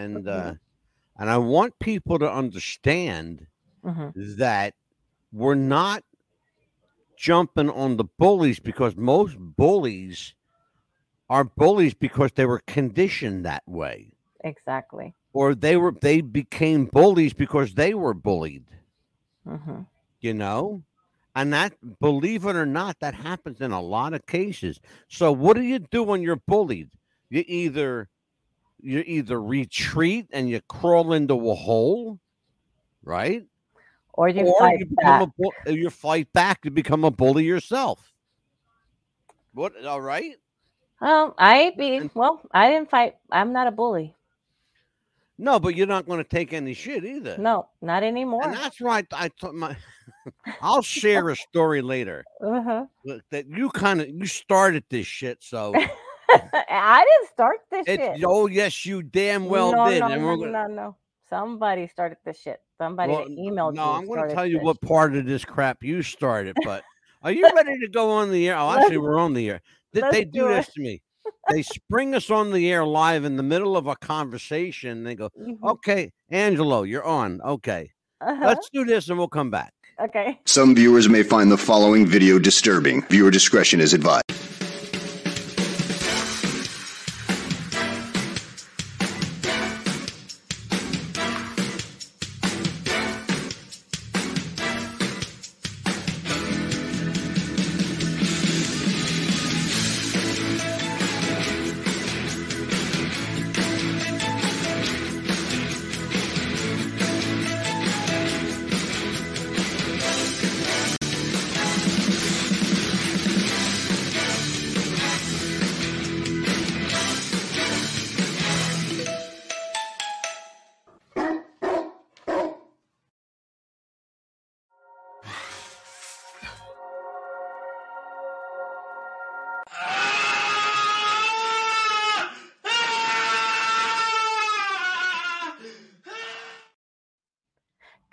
and Mhm. uh, and I want people to understand Mhm. that we're not jumping on the bullies because most bullies are bullies because they were conditioned that way Exactly. or they were they became bullies because they were bullied hmm you know and that believe it or not that happens in a lot of cases so what do you do when you're bullied you either you either retreat and you crawl into a hole right Or you or fight you back. bu- you fight back to become a bully yourself what all right Um, I be well. I didn't fight. I'm not a bully. no but you're not going to take any shit either No, not anymore. and that's right i thought my i'll share a story later uh-huh. That you kind of you started this shit so I didn't start this It's shit. oh yes, you damn well no, did. No, and no, we're gonna, no, no. Somebody started this shit. Somebody well, emailed no, you. I'm going to tell you this. what part of this crap you started. But are you ready to go on the air? Oh, actually, we're on the air. Did they do do this to me? They spring us on the air live in the middle of a conversation. They go, Mhm. "Okay, Angelo, you're on. Okay, Uh-huh. let's do this, and we'll come back." Okay. Some viewers may find the following video disturbing. Viewer discretion is advised.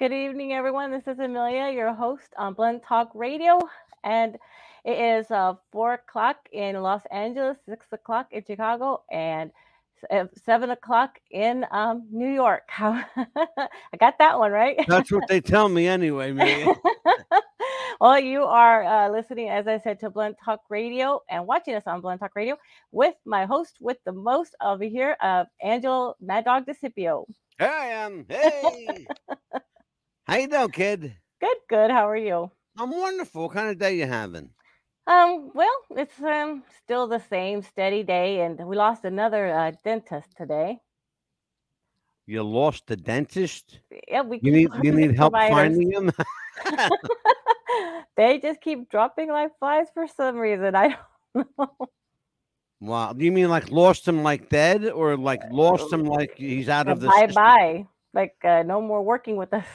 Good evening, everyone. This is Amelia, your host on Blunt Talk Radio, and it is uh, four o'clock in Los Angeles, six o'clock in Chicago, and uh, seven o'clock in um, New York. I got that one right. That's what they tell me anyway, man. well, you are uh, listening, as I said, to Blunt Talk Radio and watching us on Blunt Talk Radio with my host with the most over here, uh, Angelo Mad Dog DeCipio. Here I am. Hey, how you doing, kid? Good, good. How are you? I'm wonderful. What kind of day you having? Um, well, it's um still the same steady day, and we lost another uh, dentist today. You lost the dentist. Yeah, we You need you need help providers. finding him. they just keep dropping like flies for some reason. I don't know. Wow. Do you mean like lost him like dead or like lost him like he's out of the bye bye. Like uh, no more working with us.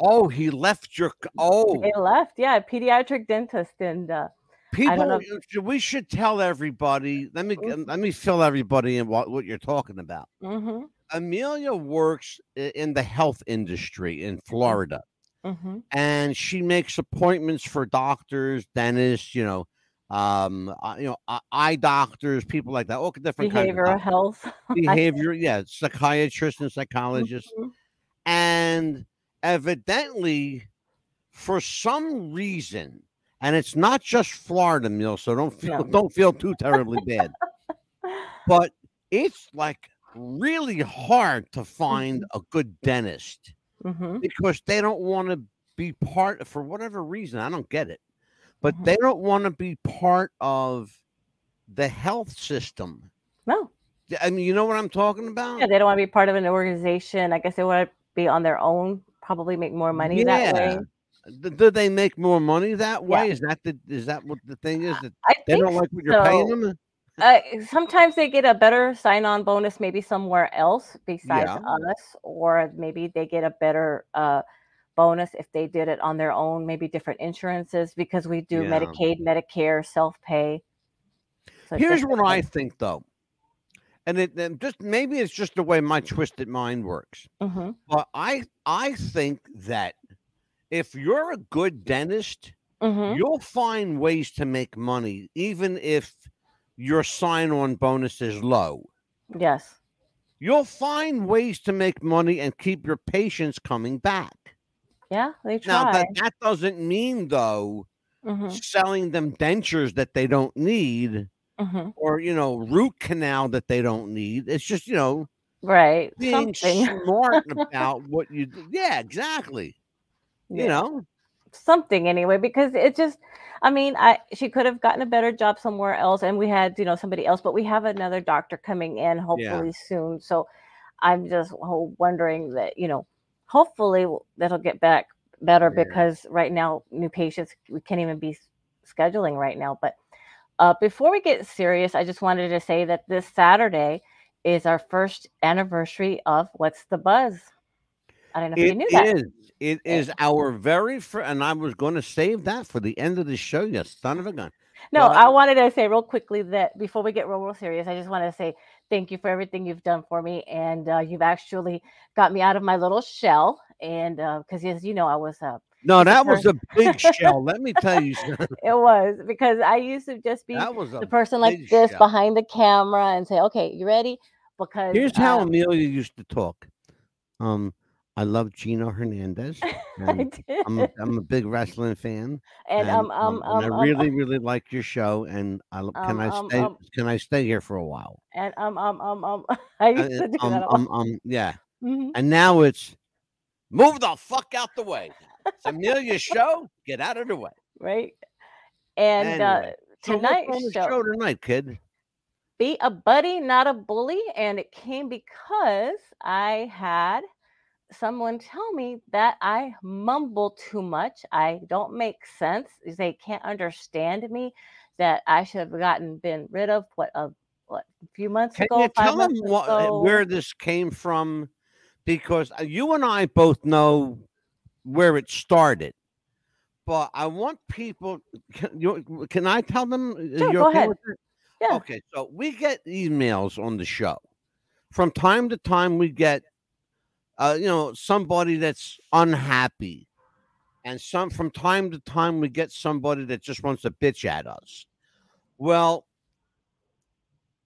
Oh, he left your oh They left. Yeah, pediatric dentist, and uh, people we should tell everybody. Let me Mhm. let me fill everybody in what, what you're talking about. mm-hmm, Amelia works in the health industry in Florida mm-hmm. and she makes appointments for doctors, dentists, you know, um, uh, you know, uh, eye doctors, people like that, all different kinds of health. behavior, yeah, psychiatrists and psychologists. Mhm. and evidently for some reason and it's not just florida mill so don't feel No. don't feel too terribly bad but it's like really hard to find a good dentist Mm-hmm. because they don't want to be part for whatever reason i don't get it but Mhm. they don't want to be part of the health system No, i mean you know what i'm talking about yeah, they don't want to be part of an organization. I guess they want to be on their own. Probably make more money that way. Do they make more money that Yeah. way? Is that the is that what the thing is that I they don't like what you're paying them? Uh, sometimes they get a better sign-on bonus, maybe somewhere else besides Yeah. us, or maybe they get a better uh, bonus if they did it on their own. Maybe different insurances because we do Yeah. Medicaid, Medicare, self-pay. So Here's what I think though, and it and just maybe it's just the way my twisted mind works. Mhm. But I I think that if you're a good dentist, Mhm. you'll find ways to make money, even if your sign-on bonus is low. Yes. you'll find ways to make money and keep your patients coming back. Yeah, they try. Now that that doesn't mean though hmm selling them dentures that they don't need hmm or you know root canal that they don't need. It's just you know Right. being Something. smart about what you do. Yeah, exactly. You know, something anyway because it just i mean i she could have gotten a better job somewhere else and we had you know somebody else but we have another doctor coming in hopefully soon so i'm just wondering that you know hopefully that'll get back better Yeah. because right now new patients we can't even be scheduling right now but uh, before we get serious i just wanted to say that this saturday is our first anniversary of what's the buzz i don't know if you it knew that is. It is our very first, and I was going to save that for the end of the show. You son of a gun. No, But I wanted to say real quickly that before we get real, real serious, I just want to say thank you for everything you've done for me, and uh, you've actually got me out of my little shell. And because, as you know, I was uh, No, that was a big shell. Let me tell you, it was because I used to just be that was a. the person like this shell. behind the camera and say, "Okay, you ready?" Because Here's how um, Amelia used to talk. Um, I love Gino Hernandez. I did. I'm, a, I'm a big wrestling fan, and um um and I um, um really really like your show. And I can um, I um, stay? um, can I stay here for a while? and um um um um I Uh, used to do um, that. a um, lot. um, yeah. Mhm. And now it's move the fuck out the way. It's Amelia's show. Get out of the way. right? And Anyway, uh, tonight's on the show, show tonight, kid? be a buddy, not a bully. And it came because I had someone tell me that I mumble too much. I don't make sense. They can't understand me. That I should have gotten been rid of what a what a few months Can ago, you tell them what, uh, where this came from? Because uh, you and I both know where it started. But I want people. Can, you, can I tell them? uh, Sure, go okay ahead. Yeah. Okay, so we get emails on the show. From time to time, we get, uh, you know, somebody that's unhappy, and some from time to time we get somebody that just wants to bitch at us. Well,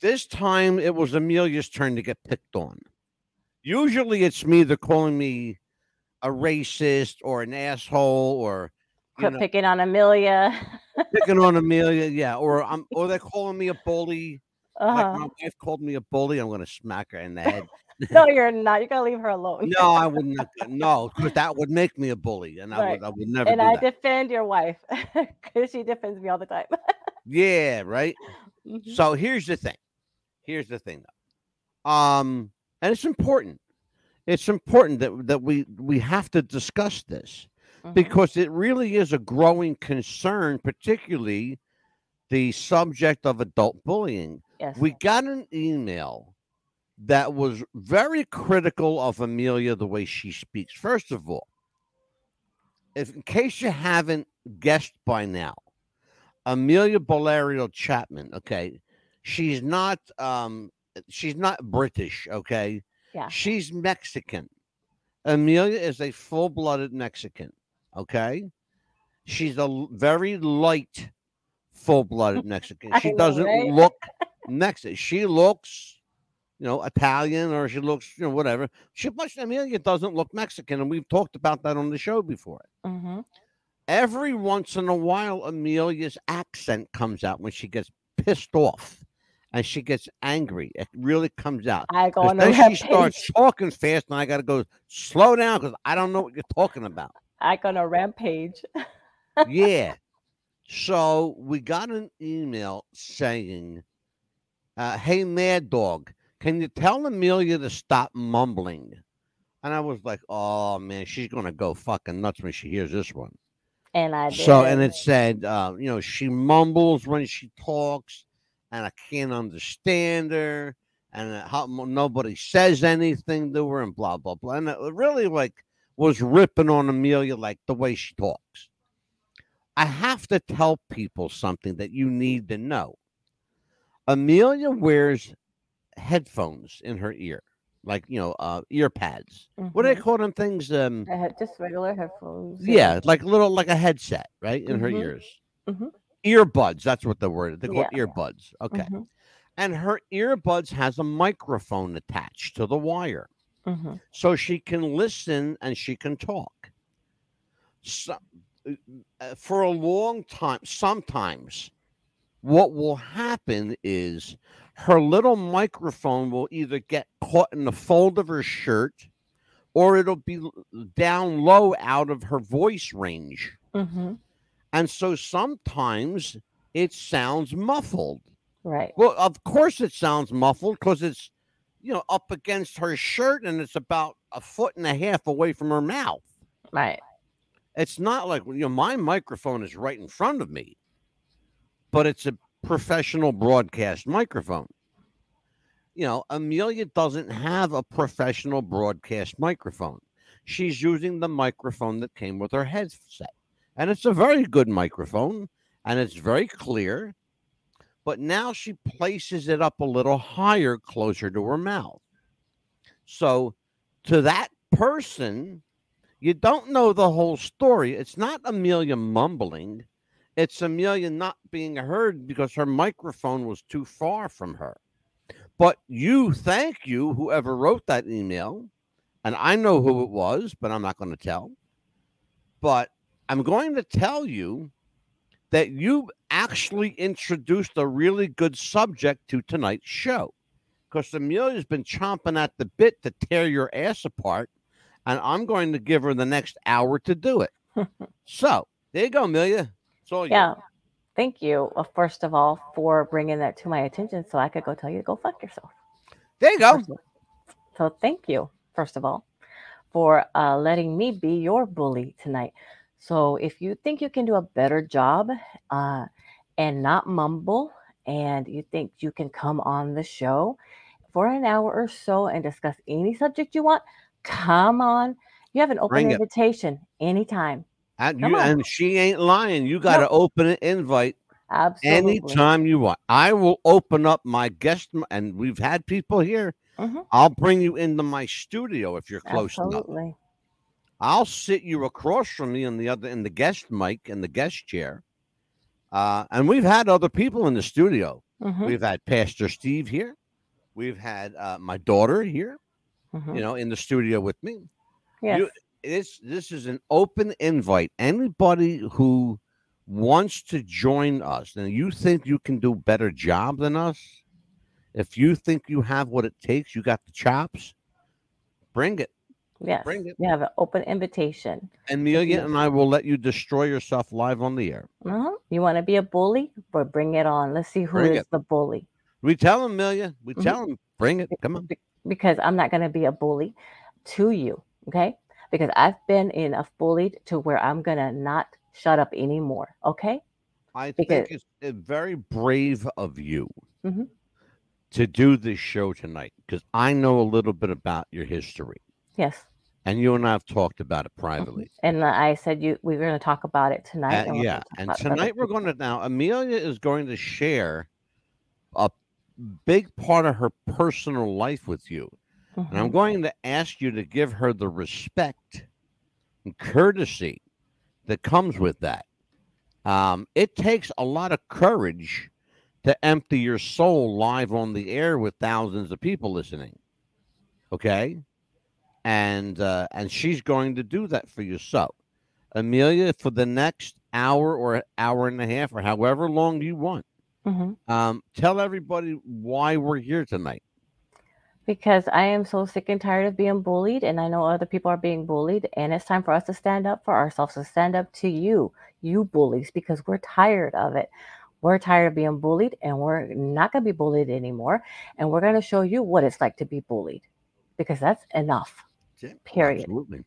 this time it was Amelia's turn to get picked on. Usually, it's me. They're calling me a racist or an asshole or you know, picking on Amelia. picking on Amelia. Yeah, or I'm or they're calling me a bully. Uh-huh. my wife called me a bully, I'm gonna smack her in the head. No, you're not. You gotta leave her alone. no, I would not. No, because that would make me a bully, and I Right. would. I would never and I that. defend your wife because she defends me all the time. yeah, right. Mhm. So here's the thing. Here's the thing, though. Um, and it's important. It's important that that we we have to discuss this Mhm. because it really is a growing concern, particularly the subject of adult bullying. yes. We got an email that was very critical of Amelia the way she speaks. First of all, if in case you haven't guessed by now, Amelia Bolario Chapman, okay, she's not um she's not British, okay? Yeah. She's Mexican. Amelia is a full-blooded Mexican, okay? She's a very light full-blooded Mexican. She know, doesn't right? look Mexican. She looks, you know, Italian or she looks, you know, whatever. She but Amelia doesn't look Mexican, and we've talked about that on the show before. Mhm. Every once in a while, Amelia's accent comes out when she gets pissed off and she gets angry. It really comes out. I go on then she rampage. starts talking fast, and I got to go slow down because I don't know what you're talking about. I go on a rampage. yeah. So we got an email saying, uh, "Hey, Mad Dog, can you tell Amelia to stop mumbling?" And I was like, "Oh man, she's gonna go fucking nuts when she hears this one." And I did. So, and it said, uh, you know, she mumbles when she talks, and I can't understand her, and uh, how nobody says anything to her, and blah blah blah. And it really like was ripping on Amelia like the way she talks. I have to tell people something that you need to know. Amelia wears headphones in her ear, like you know, uh, ear pads. What do they Mhm. call them things? Um, just regular headphones. yeah, like little like a headset, right? In her Mhm. ears. Mhm. Earbuds, that's what the word. They call Yeah. earbuds. Okay. Mhm. and her earbuds has a microphone attached to the wire hmm so she can listen and she can talk. So, uh, for a long time, sometimes what will happen is her little microphone will either get caught in the fold of her shirt or it'll be down low out of her voice range. hmm And so sometimes it sounds muffled. Right. Well, of course it sounds muffled because it's, you know, up against her shirt and it's about a foot and a half away from her mouth. Right. It's not like, you know, my microphone is right in front of me, but it's a professional broadcast microphone. You know, Amelia doesn't have a professional broadcast microphone. She's using the microphone that came with her headset. And it's a very good microphone and it's very clear. But now she places it up a little higher, closer to her mouth. So, to that person, you don't know the whole story. It's not Amelia mumbling, it's Amelia not being heard because her microphone was too far from her. But you, thank you, whoever wrote that email. And I know who it was, but I'm not going to tell. But I'm going to tell you that you actually introduced a really good subject to tonight's show because Amelia's been chomping at the bit to tear your ass apart, and I'm going to give her the next hour to do it. so there you go, Amelia. It's all Yeah. Thank you, uh, first of all, for bringing that to my attention so I could go tell you to go fuck yourself. There you go. First of all. So thank you, first of all, for uh, letting me be your bully tonight. So if you think you can do a better job uh, and not mumble, and you think you can come on the show for an hour or so and discuss any subject you want, come on. You have an open Bring it. invitation anytime. And, you, and she ain't lying. You got to No. open an invite Absolutely. anytime you want. I will open up my guest, and we've had people here. Mhm. I'll bring you into my studio if you're close enough. I'll sit you across from me in the other in the guest mic in the guest chair. Uh, and we've had other people in the studio. Mhm, We've had Pastor Steve here. We've had uh, my daughter here, mhm. you know, in the studio with me. Yes. You, this this is an open invite. Anybody who wants to join us and you think you can do a better job than us, if you think you have what it takes, you got the chops, bring it. Yes. You have an open invitation. Amelia and I will let you destroy yourself live on the air. Uh-huh. You want to be a bully? But bring it on. Let's see who is Bring it. the bully. We tell him, Amelia. We Mhm. tell him, bring it. Come on. Because I'm not going to be a bully to you. Okay. Because I've been enough bullied to where I'm going to not shut up anymore. Okay. I Because- think it's uh, very brave of you Mhm. to do this show tonight because I know a little bit about your history, Yes. and you and I have talked about it privately. And I said you we were going to talk about it tonight. Uh, we're yeah, and it tonight we're going to now. Amelia is going to share a big part of her personal life with you, and I'm Mhm. going to ask you to give her the respect and courtesy that comes with that. Um, it takes a lot of courage to empty your soul live on the air with thousands of people listening. Okay, and uh, and she's going to do that for you. So, Amelia, for the next hour or hour and a half or however long you want, Mhm. um, tell everybody why we're here tonight. because I am so sick and tired of being bullied, and I know other people are being bullied, and it's time for us to stand up for ourselves, to stand up to you, you bullies, because we're tired of it. We're tired of being bullied, and we're not going to be bullied anymore. And we're going to show you what it's like to be bullied, because that's enough. Period. Absolutely.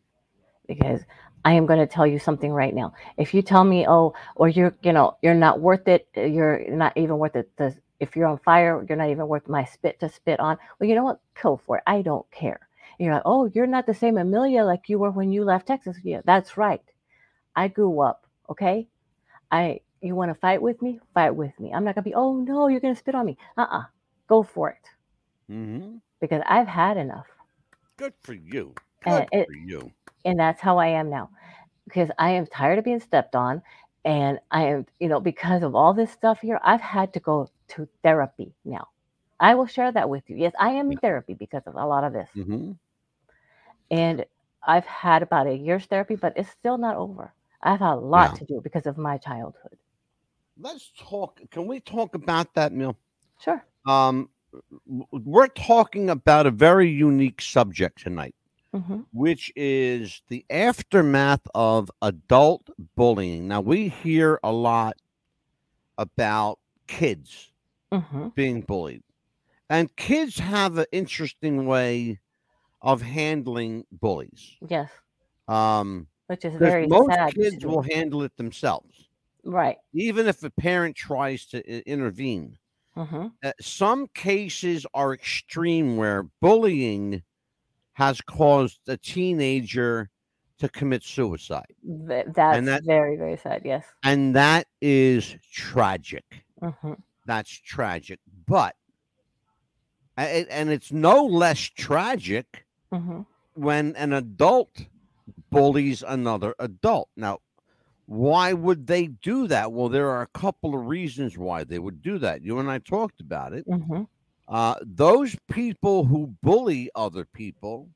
Because I am going to tell you something right now. If you tell me, oh, or you're, you know, you're not worth it, uh, you're not even worth it. The, if you're on fire, you're not even worth my spit to spit on. Well, you know what? Go for it. I don't care. You're like, oh, you're not the same Amelia like you were when you left Texas. Yeah, that's right. I grew up. Okay. I, you want to fight with me? Fight with me. I'm not going to be, oh, no, you're going to spit on me. Uh uh Go for it. hmm Because I've had enough. Good for you. Uh, Good it- for you. and that's how I am now because I am tired of being stepped on and I am you know because of all this stuff here I've had to go to therapy now I will share that with you. Yes, I am in therapy because of a lot of this. hmm And I've had about a year's therapy, but it's still not over. I've had a lot to do because of my childhood. Let's talk. Can we talk about that, Mill? Sure. Um, we're talking about a very unique subject tonight, hmm which is the aftermath of adult bullying. Now, we hear a lot about kids hmm being bullied, and kids have an interesting way of handling bullies. Yes. Um, Which is very most sad. kids will handle it themselves, Right. even if a parent tries to intervene. Hmm uh, some cases are extreme where bullying has caused a teenager to commit suicide. That's that- very, very sad. Yes. and that is tragic. Hmm that's tragic but and it's no less tragic hmm when an adult bullies another adult. Now why would they do that well there are a couple of reasons why they would do that you and i talked about it hmm uh, those people who bully other people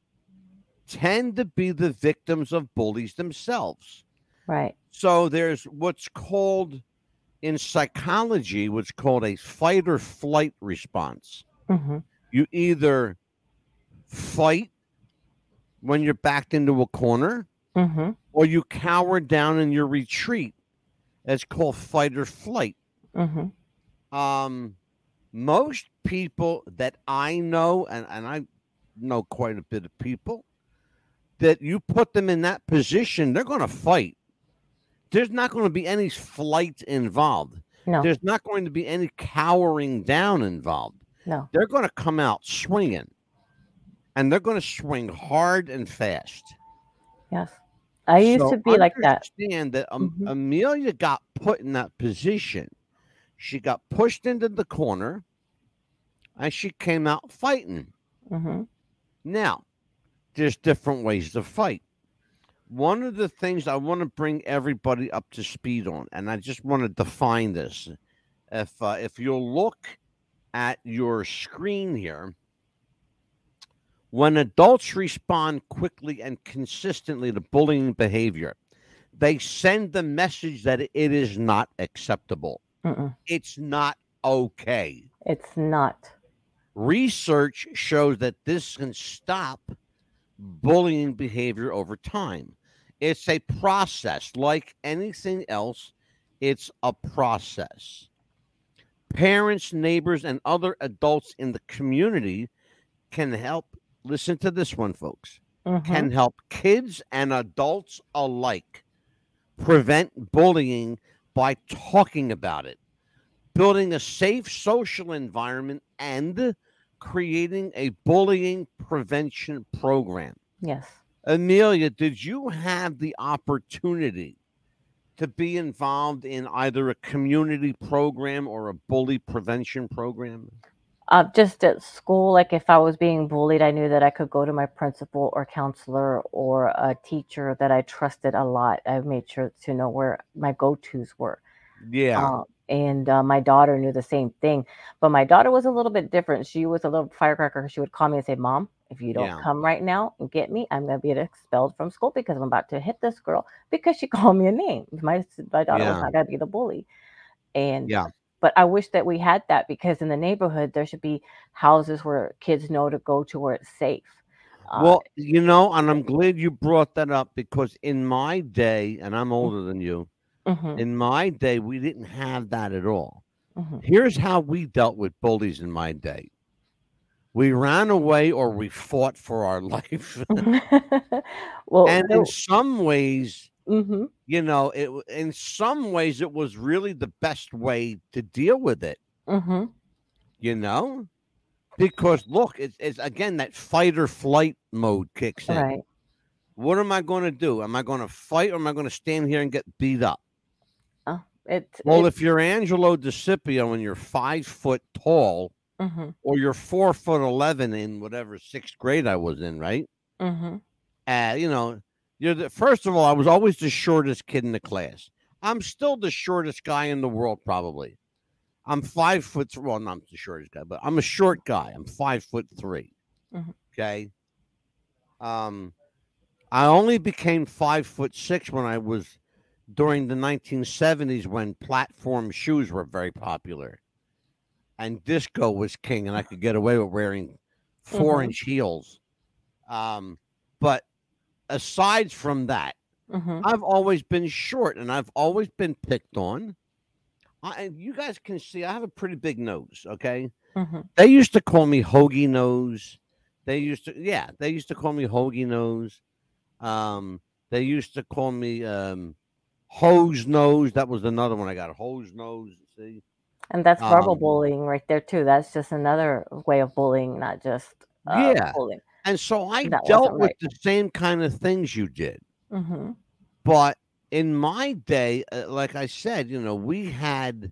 tend to be the victims of bullies themselves. Right. So there's what's called in psychology, what's called a fight or flight response. hmm You either fight when you're backed into a corner, hmm or you cower down in your retreat. That's called fight or flight. hmm um most people that i know and, and i know quite a bit of people that you put them in that position they're going to fight there's not going to be any flight involved No. there's not going to be any cowering down involved No. they're going to come out swinging and they're going to swing hard and fast Yes. I used so to be like that. understand that um, Mhm. Amelia got put in that position. She got pushed into the corner, and she came out fighting. hmm Now, there's different ways to fight. One of the things I want to bring everybody up to speed on, and I just want to define this. If uh, if you'll look at your screen here, when adults respond quickly and consistently to bullying behavior, they send the message that it is not acceptable. Mm-mm. It's not okay. It's not. Research shows that this can stop bullying behavior over time. It's a process. Like anything else, it's a process. Parents, neighbors, and other adults in the community can help. Listen to this one, folks. Mhm. Can help kids and adults alike prevent bullying by talking about it, building a safe social environment, and creating a bullying prevention program. Yes. Amelia, did you have the opportunity to be involved in either a community program or a bully prevention program? Uh, just at school, like if I was being bullied, I knew that I could go to my principal or counselor or a teacher that I trusted a lot. I made sure to know where my go tos were. Yeah. Um, and uh, my daughter knew the same thing. But my daughter was a little bit different. She was a little firecracker. She would call me and say, Mom, if you don't Yeah. come right now and get me, I'm going to be expelled from school because I'm about to hit this girl because she called me a name. My, my daughter was not going to be the bully. And Yeah. But I wish that we had that because in the neighborhood there should be houses where kids know to go to where it's safe. Uh, Well, you know, and I'm glad you brought that up because in my day, and I'm older than you, mhm, in my day, we didn't have that at all. mhm. Here's how we dealt with bullies in my day we ran away or we fought for our life. well, and there- in some ways, mhm, you know, it in some ways it was really the best way to deal with it, mhm, you know? Because look, it's, it's again that fight or flight mode kicks in. right. What am I going to do? Am I going to fight or am I going to stand here and get beat up? It's Well, it's, if you're Angelo DeCipio and you're five foot tall, mhm, or you're four foot eleven in whatever sixth grade I was in, right? mhm, Uh, you know, you're the first of all, I was always the shortest kid in the class. I'm still the shortest guy in the world, probably. I'm five foot. th- Well, not the shortest guy, but I'm a short guy. I'm five foot 3 Mhm. Okay. Um, I only became five foot six when I was during the 1970s when platform shoes were very popular, and disco was king, and I could get away with wearing 4 Mhm. inch heels. Um, but aside from that, hmm I've always been short and I've always been picked on. I, you guys can see I have a pretty big nose. Okay. hmm They used to call me hoagie nose. They used to, yeah, they used to call me hoagie nose. Um, they used to call me um, hose nose. That was another one I got. Hose nose. See, And that's verbal Um, bullying right there too. That's just another way of bullying, not just uh, Yeah. bullying. And so I That dealt with right. the same kind of things you did. hmm But in my day, uh, like I said, you know, we had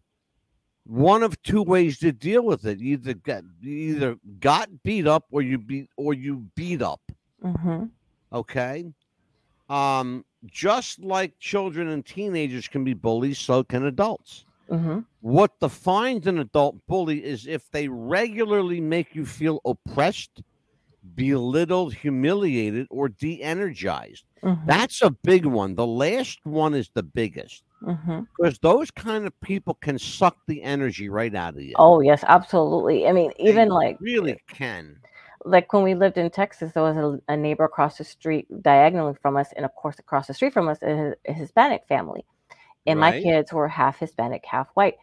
one of two ways to deal with it. You either got you either got beat up or you beat or you beat up. hmm Okay. Um, just like children and teenagers can be bullies, so can adults. hmm What defines an adult bully is if they regularly make you feel oppressed, belittled, humiliated, or de energized. hmm That's a big one. The last one is the biggest hmm because those kind of people can suck the energy right out of you. Oh yes, absolutely. I mean, They even like really can. like when we lived in Texas, there was a, a neighbor across the street, diagonally from us, and of course across the street from us, is a Hispanic family, and my kids were half Hispanic, half white.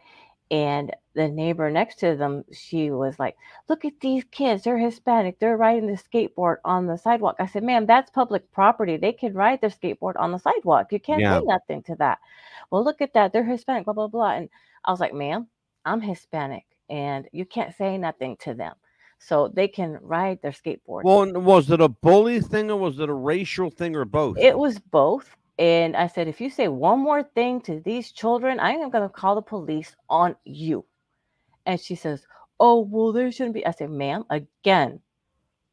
And the neighbor next to them, she was like, "Look at these kids; they're Hispanic. They're riding the skateboard on the sidewalk." I said, "Ma'am, that's public property. They can ride their skateboard on the sidewalk. You can't Yeah. say nothing to that." Well, look at that; they're Hispanic. Blah blah blah. And I was like, "Ma'am, I'm Hispanic, and you can't say nothing to them." So they can ride their skateboard. Well, was it a bully thing or was it a racial thing or both? It was both. And I said, if you say one more thing to these children, I am going to call the police on you. And she says, oh, well, there shouldn't be. I said, ma'am, again,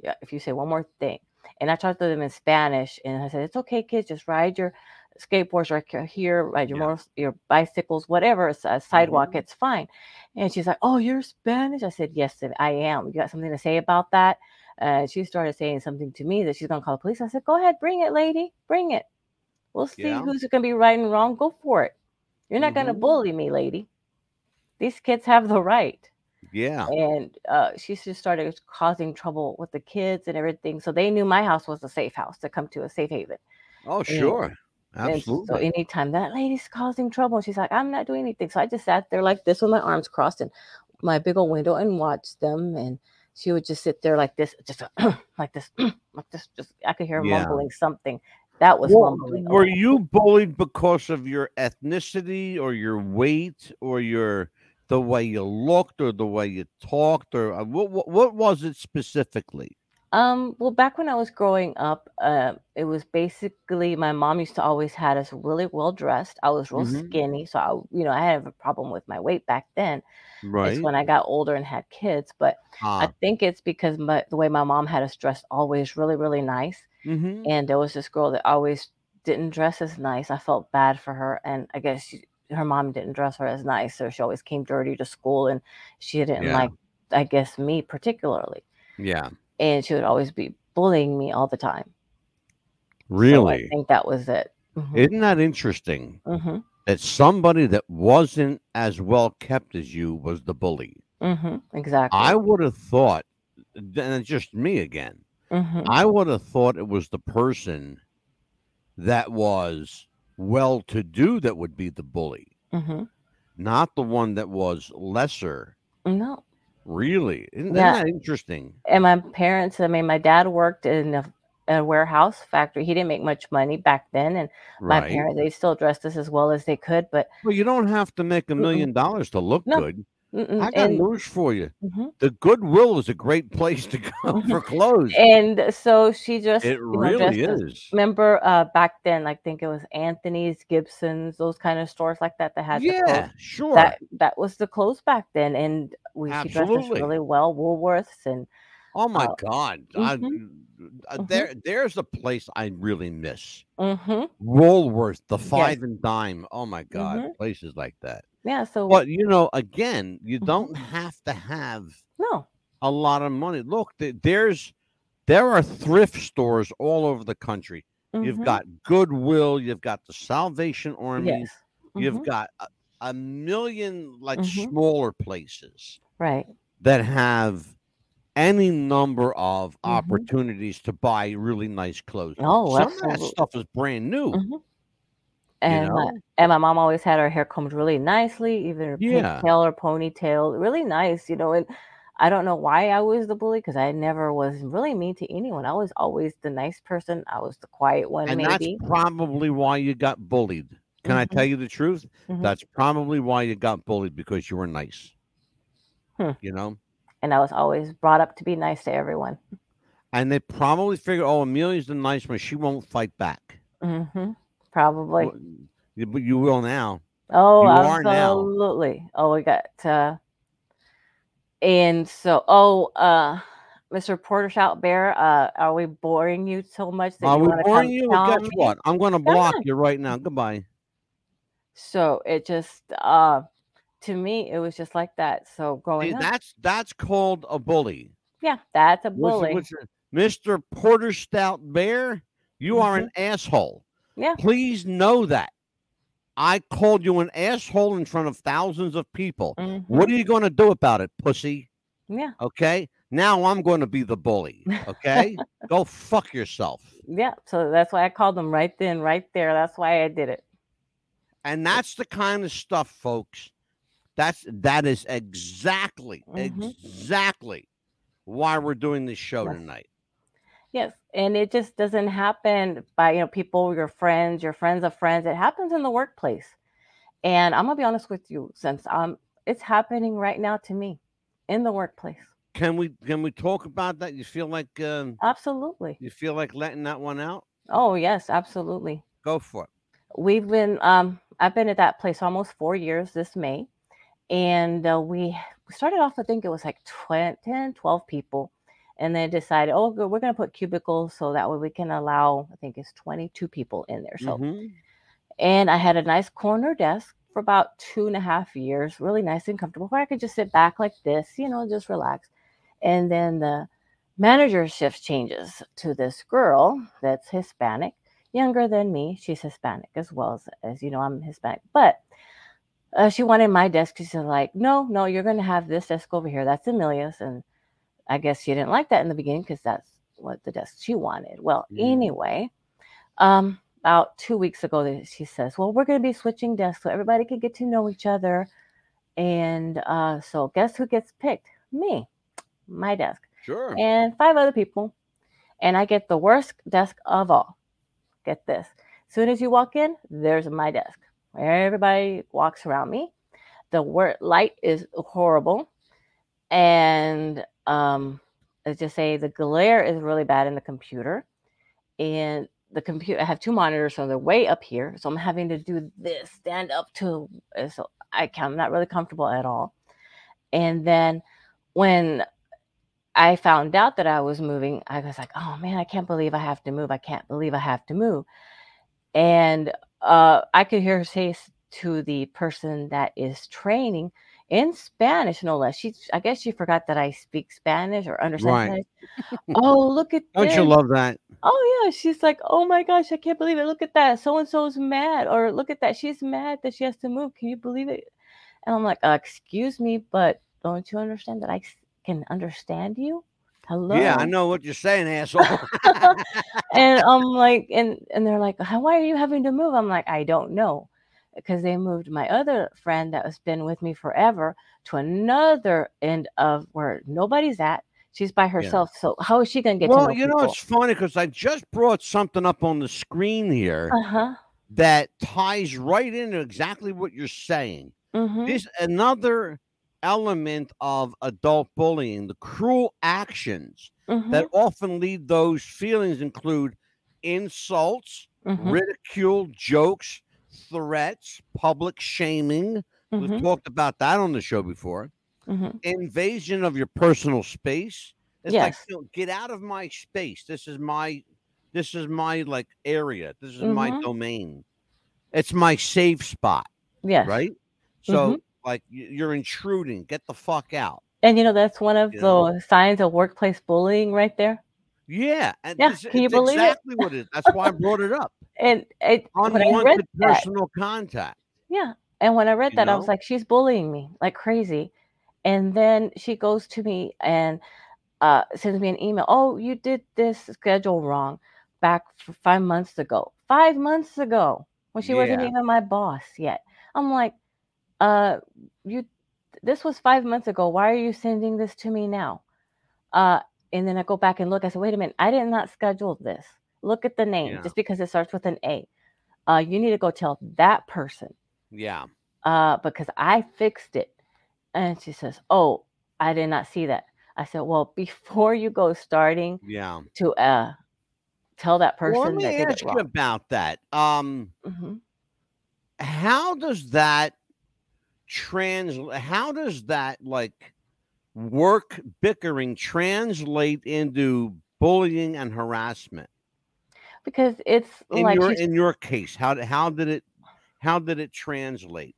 yeah, if you say one more thing. And I talked to them in Spanish and I said, it's okay, kids, just ride your skateboards right here, ride your Yeah. motor, your bicycles, whatever, it's a sidewalk, Mhm. it's fine. And she's like, oh, you're Spanish? I said, yes, I am. You got something to say about that? And she started saying something to me that she's going to call the police. I said, go ahead, bring it, lady, bring it. We'll see Yeah. who's going to be right and wrong. Go for it. You're not going to bully me, lady. These kids have the right Yeah. and uh, she just started causing trouble with the kids and everything. So they knew my house was a safe house to come to a safe haven. Oh, sure. Absolutely. so anytime that lady's causing trouble, she's like, I'm not doing anything. So I just sat there like this with my arms crossed and my big old window and watched them. And she would just sit there like this, just like this, like this. Just I could hear her Yeah. mumbling something. That was Well, were you bullied because of your ethnicity or your weight or your the way you looked or the way you talked or uh, what what, what was it specifically? Um, well, back when I was growing up, uh, it was basically my mom used to always had us really well dressed. I was real Mhm. skinny, so I, you know, I had a problem with my weight back then. Right. It's when I got older and had kids, but I Ah. think it's because my, the way my mom had us dressed always really, really nice. Mhm. And there was this girl that always didn't dress as nice. I felt bad for her, and I guess she, her mom didn't dress her as nice, so she always came dirty to school, and she didn't Yeah. like, I guess, me particularly Yeah. and she would always be bullying me all the time. So I think that was it. hmm Isn't that interesting hmm that somebody that wasn't as well kept as you was the bully? hmm Exactly. I would have thought, and it's just me again. Hmm I would have thought it was the person that was well to do that would be the bully, hmm not the one that was lesser. No. Really? Isn't, Yeah. that interesting? And my parents, I mean, my dad worked in a, a warehouse factory. He didn't make much money back then. And my Right. parents, they still dressed us as well as they could. But Well, you don't have to make a million dollars to look No. good. Mm-mm. I got and, news for you. mhm. The Goodwill is a great place to go for clothes. and so she just, It you know, really is. Remember uh, back then, I think it was Anthony's, Gibson's, those kind of stores like that that had Yeah, sure. That that was the clothes back then, and we she dressed really well. Woolworths and oh my uh, God. I, mhm, uh, mhm. there, there's a place I really miss. mhm, Woolworth, the yes, five and dime. Oh my God, mhm. places like that. Yeah. So But you know, again, you Mhm. don't have to have no. a lot of money. Look, there's there are thrift stores all over the country. You've Mhm. got Goodwill, you've got the Salvation Army, yes. you've Mhm. got a, a million like Mhm. smaller places right. that have any number of Mhm. opportunities to buy really nice clothes. Oh, Some of that stuff is brand new. And my, know? and my mom always had her hair combed really nicely, even a Yeah. pigtail or ponytail, really nice, you know. And I don't know why I was the bully because I never was really mean to anyone. I was always the nice person. I was the quiet one, And maybe. that's probably why you got bullied. Can I Mhm. tell you the truth? Mhm. That's probably why you got bullied because you were nice. Hmm. You know? And I was always brought up to be nice to everyone. And they probably figured, oh, Amelia's the nice one. She won't fight back. hmm Probably. But you will now. Oh, You absolutely. Oh, we got uh and so oh uh Mr. Porter Stout Bear, uh are we boring you so much that Are you we boring you? Guess me? what? I'm going to block on. you right now. Goodbye. So it just uh to me it was just like that. So growing See, up, that's that's called a bully. yeah, that's a bully. what's your- Mr. Porter Stout Bear, you are an asshole. Mm-hmm. Yeah. Please know that. I called you an asshole in front of thousands of people. Mhm. What are you going to do about it, pussy? Yeah, Okay. Now I'm going to be the bully. Okay. Go fuck yourself. yeah. So that's why I called them right then, right there. That's why I did it. And that's the kind of stuff, folks. That's that is exactly, Mhm. exactly why we're doing this show Yes. tonight. Yes, and it just doesn't happen by you know people, your friends, your friends of friends. It happens in the workplace, and I'm gonna be honest with you, since um, it's happening right now to me, in the workplace. Can we can we talk about that? You feel like um, Absolutely. you feel like letting that one out? Oh yes, absolutely. Go for it. We've been um, I've been at that place almost four years this May, and uh, we we started off. I think it was like 20, 10, 12 people, and then decided, oh, good, we're gonna put cubicles so that way we can allow. I think it's 22 people in there. So. Mhm. and I had a nice corner desk for about two and a half years, really nice and comfortable, where I could just sit back like this, you know, just relax. And then the manager shift changes to this girl that's Hispanic, younger than me. She's Hispanic as well as, as you know, I'm Hispanic, but uh, she wanted my desk. She's like, no, no, you're going to have this desk over here. That's Amelia's. And I guess she didn't like that in the beginning because that's what the desk she wanted. Well, Yeah. anyway, um, about two weeks ago, she says, well, we're going to be switching desks so everybody can get to know each other. And uh, so guess who gets picked? Me, my desk Sure. and five other people. And I get the worst desk of all. Get this. As soon as you walk in, there's my desk. Everybody walks around me. The word light is horrible. And um, let's just say the glare is really bad in the computer. And the computer, I have two monitors, so they're way up here. So I'm having to do this, stand up to, so I can, I'm not really comfortable at all. And then when I found out that I was moving, I was like, oh man, I can't believe I have to move. I can't believe I have to move. And uh, I could hear say to the person that is training in Spanish, no less. She, I guess she forgot that I speak Spanish or understand Right. Spanish. Oh, look at Don't this. you love that? Oh yeah, she's like, oh my gosh, I can't believe it. Look at that. So and so's mad, or look at that. She's mad that she has to move. Can you believe it? And I'm like, uh, excuse me, but don't you understand that I can understand you? Hello. Yeah, I know what you're saying, asshole. and I'm like, and and they're like, why are you having to move? I'm like, I don't know, because they moved my other friend that has been with me forever to another end of where nobody's at. She's by herself. So how is she gonna get to well, know you know, it's funny because I just brought something up on the screen here Uh huh. that ties right into exactly what you're saying. Mm-hmm. This another element of adult bullying, the cruel actions mm-hmm. that often lead those feelings include insults, mm-hmm. ridicule, jokes, threats, public shaming. We've mm-hmm. talked about that on the show before. mm-hmm. Invasion of your personal space. It's like, Yes. you know, get out of my space. This is my, this is my like area. This is my Mhm. domain. It's my safe spot, Yes. right? So Mhm. like you're intruding. Get the fuck out. And you know that's one of You the know? signs of workplace bullying right there. Yeah, and Yeah, this- can you believe it? exactly what it is. That's why I brought it up. And it, I read that, personal contact. yeah, and when I read You that, I was like, she's bullying me like crazy. And then she goes to me and uh, sends me an email. Oh, you did this schedule wrong back five months ago. Five months ago, when she wasn't even my boss yet. I'm like, uh, you. This was five months ago. Why are you sending this to me now? Uh, and then I go back and look. I said, wait a minute. I did not schedule this. Look at the name. Yeah. Just because it starts with an A, uh, you need to go tell that person Yeah. uh, because I fixed it. And she says, Oh, I did not see that. I said, Well, before you go starting Yeah. to uh, tell that person Well, let me that ask you about that. Um, Mhm. how does that trans? How does that like work bickering translate into bullying and harassment? Because it's In like, your in your case, how how did it how did it translate?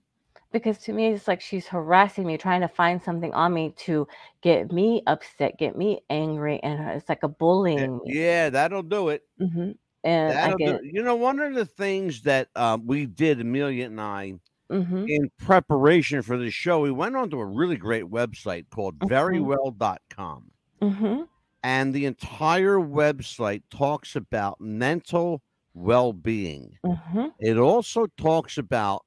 because to me, it's like she's harassing me, trying to find something on me to get me upset, get me angry. And it's like a Eh, bullying me. Yeah, that'll do it. hmm And I That'll do. get, You know, one of the things that uh, we did, Amelia and I, hmm in preparation for the show, we went onto a really great website called verywell.com. hmm And the entire website talks about mental well being. hmm It also talks about,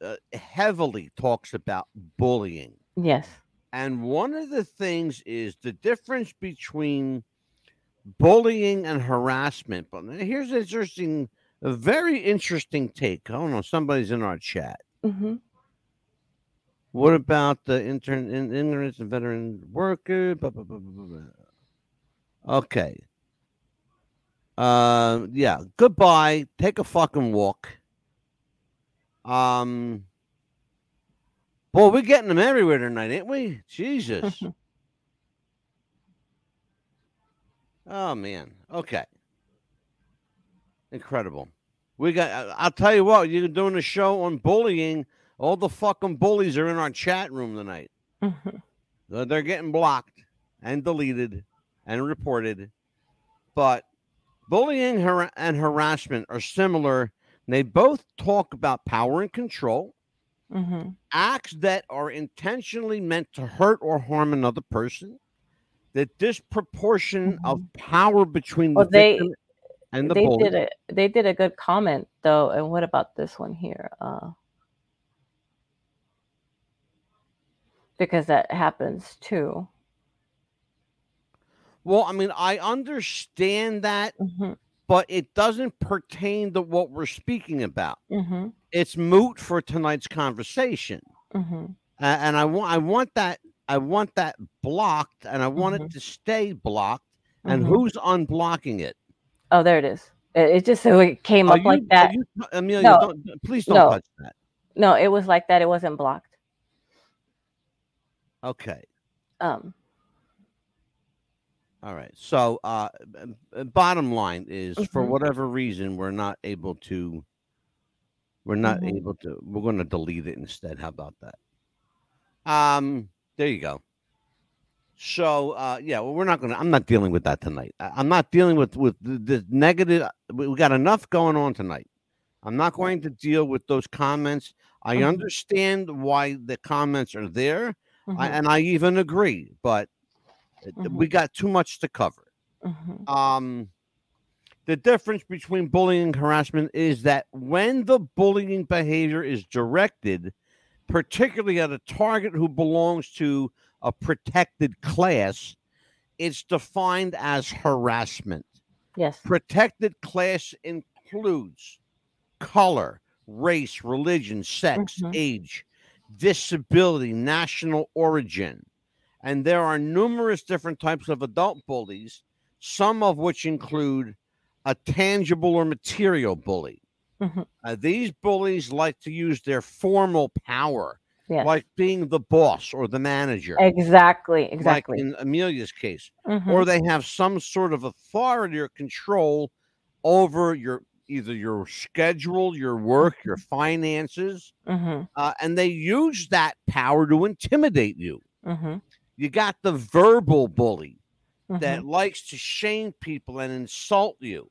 uh, heavily talks about bullying. yes. And one of the things is the difference between bullying and harassment. But here's an interesting, a very interesting take. I don't know, somebody's in our chat. hmm What about the intern in immigrants and veteran worker? Blah, blah, blah, blah, blah, blah. Okay. Uh, yeah. Goodbye. Take a fucking walk. Um. Boy, we're getting them everywhere tonight, ain't we? Jesus. oh man. Okay. Incredible. We got. I'll tell you what. You're doing a show on bullying. All the fucking bullies are in our chat room tonight. They're getting blocked and deleted and reported. But bullying har- and harassment are similar. They both talk about power and control, hmm acts that are intentionally meant to hurt or harm another person, the disproportion of power between the they- victim and the they bully. did a they did a good comment though and what about this one here uh because that happens too Well, I mean, I understand that, hmm but it doesn't pertain to what we're speaking about. hmm It's moot for tonight's conversation. hmm A- and I want I want that I want that blocked, and I want it to stay blocked. And Mhm. who's unblocking it? oh there it is it, it just so it came Are up like you- are that you- Amelia, No. don't, please don't No. touch that. no it was like that it wasn't blocked Okay. um All right. So, uh, bottom line is, for Mhm. whatever reason, we're not able to. We're not Mhm. able to. We're going to delete it instead. How about that? Um. There you go. So, uh, yeah. Well, we're not going to. I'm not dealing with that tonight. I, I'm not dealing with with the, the negative. We, we got enough going on tonight. I'm not going to deal with those comments. I Mhm. understand why the comments are there, I, mhm, and I even agree. But uh, we got too much to cover. Mhm, um the difference between bullying and harassment is that when the bullying behavior is directed particularly at a target who belongs to a protected class it's defined as harassment. Yes. Protected class includes color race religion sex Mhm. age disability national origin and there are numerous different types of adult bullies some of which include a tangible or material bully. Mhm. Uh, these bullies like to use their formal power yes. like being the boss or the manager. Exactly like exactly. in amelia's case. Mhm, or they have some sort of authority or control over your either your schedule, your work, your finances, Mm-hmm. uh, and they use that power to intimidate you. Mm-hmm. You got the verbal bully mm-hmm. that likes to shame people and insult you,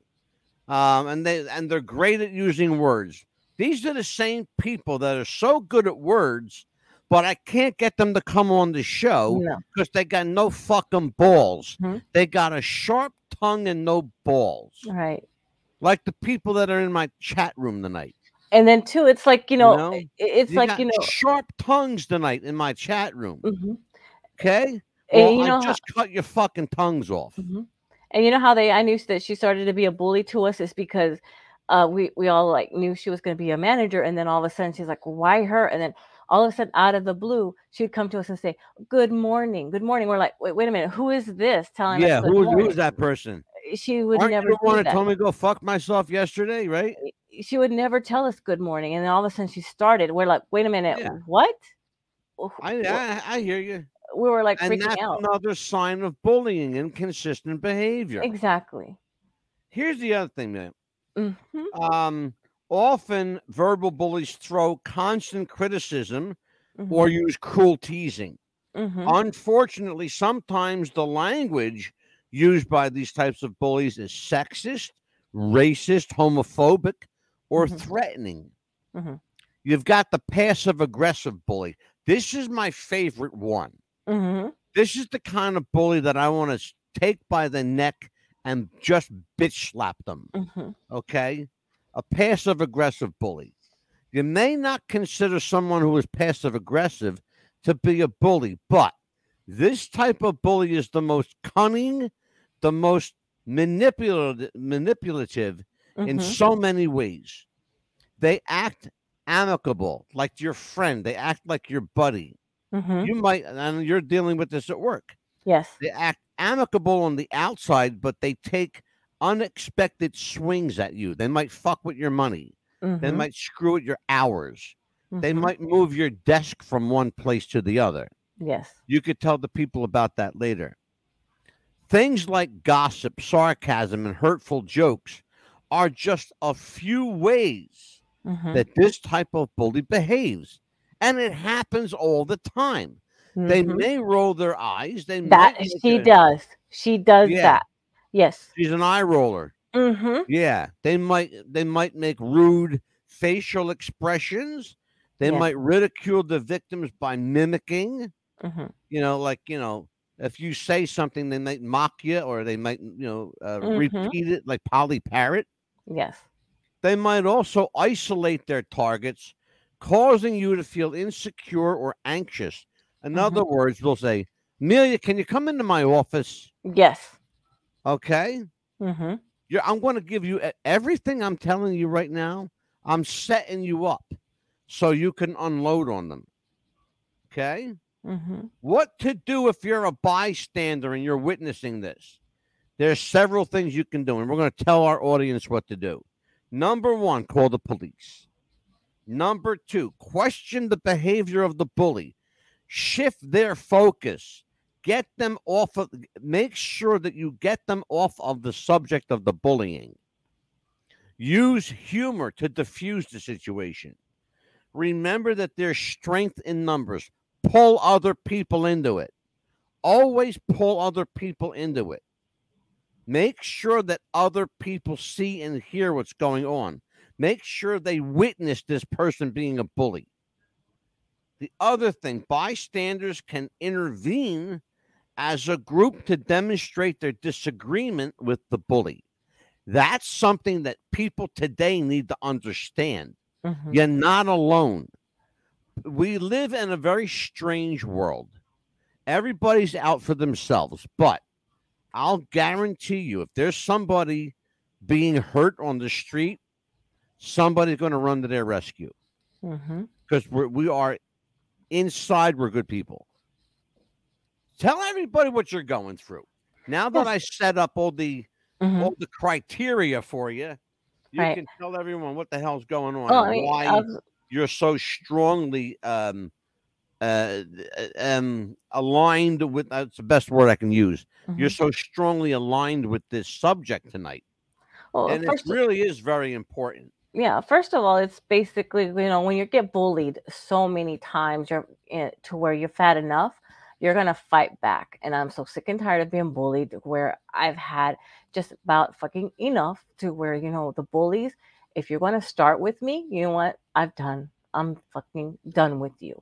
um, and they and they're great at using words. These are the same people that are so good at words, but I can't get them to come on the show No. because they got no fucking balls. Mhm. They got a sharp tongue and no balls, Right. like the people that are in my chat room tonight. And then too, it's like you know, know, it's You like you know, sharp tongues tonight in my chat room. mhm. Okay, and well, you know I how, just cut your fucking tongues off. Mhm. and you know how they I knew that she started to be a bully to us is because uh we we all like knew she was going to be a manager and then all of a sudden she's like why her and then all of a sudden out of the blue she'd come to us and say good morning good morning we're like wait wait a minute who is this telling Yeah, us Yeah, who, morning? who's that person? she would Aren't never you the one do that told that me to go fuck myself yesterday, right? she would never tell us good morning and then all of a sudden she started we're like wait a minute Yeah. what I, I I hear you, we were like and freaking that's out another sign of bullying, and consistent behavior. exactly Here's the other thing, man. hmm Um, often verbal bullies throw constant criticism Mm-hmm. or use cruel teasing. hmm Unfortunately, sometimes the language used by these types of bullies is sexist, racist, homophobic, or Mhm. threatening. Mhm. You've got the passive aggressive bully. This is my favorite one. Hmm This is the kind of bully that I want to take by the neck and just bitch slap them. hmm Okay. A passive aggressive bully. You may not consider someone who is passive aggressive to be a bully, but this type of bully is the most cunning, the most manipulative, manipulative in Mhm. so many ways. They act amicable, like your friend. They act like your buddy. Mhm. You might, and you're dealing with this at work. Yes. They act amicable on the outside, but they take unexpected swings at you. They might fuck with your money. They Mhm. might screw with your hours. They Mhm. might move your desk from one place to the other. Yes. You could tell the people about that later. Things like gossip, sarcasm, and hurtful jokes are just a few ways Mhm. that this type of bully behaves. And it happens all the time. They Mhm. may roll their eyes. They that she does. She does Yeah. that. Yes. She's an eye roller. Mm-hmm. Yeah, they might they might make rude facial expressions. They Yeah. might ridicule the victims by mimicking. Mm-hmm. You know, like you know, if you say something, they might mock you, or they might you know uh, Mhm. repeat it like Polly Parrot. Yes. They might also isolate their targets, causing you to feel insecure or anxious. In other words, we'll say, "Amelia, can you come into my office?" Yes. Okay. Mm-hmm. You're, I'm going to give you everything I'm telling you right now. I'm setting you up so you can unload on them. Okay. Mm-hmm. What to do if you're a bystander and you're witnessing this? There's several things you can do, and we're going to tell our audience what to do. Number one, call the police. Number two, question the behavior of the bully. Shift their focus. Get them off of, make sure that you get them off of the subject of the bullying. Use humor to diffuse the situation. Remember that there's strength in numbers. Pull other people into it. Always pull other people into it. Make sure that other people see and hear what's going on. Make sure they witness this person being a bully. The other thing, bystanders can intervene as a group to demonstrate their disagreement with the bully. That's something that people today need to understand. Mm-hmm. You're not alone. We live in a very strange world. Everybody's out for themselves, but I'll guarantee you if there's somebody being hurt on the street, somebody's going to run to their rescue Mm-hmm. because we're, inside, we're good people. Tell everybody what you're going through. Now that Yes. I set up all the Mm-hmm. all the criteria for you, you Right. can tell everyone what the hell's going on. Well, and why I was- you're so strongly um uh um aligned with that's the best word I can use. You're mhm. so strongly aligned with this subject tonight. Well, and it really is very important. Yeah, first of all, it's basically you know when you get bullied so many times, you're in, to where you're fat enough, you're gonna fight back. And I'm so sick and tired of being bullied, where I've had just about fucking enough to where you know the bullies. If you're gonna start with me, you know what? I've done. I'm fucking done with you.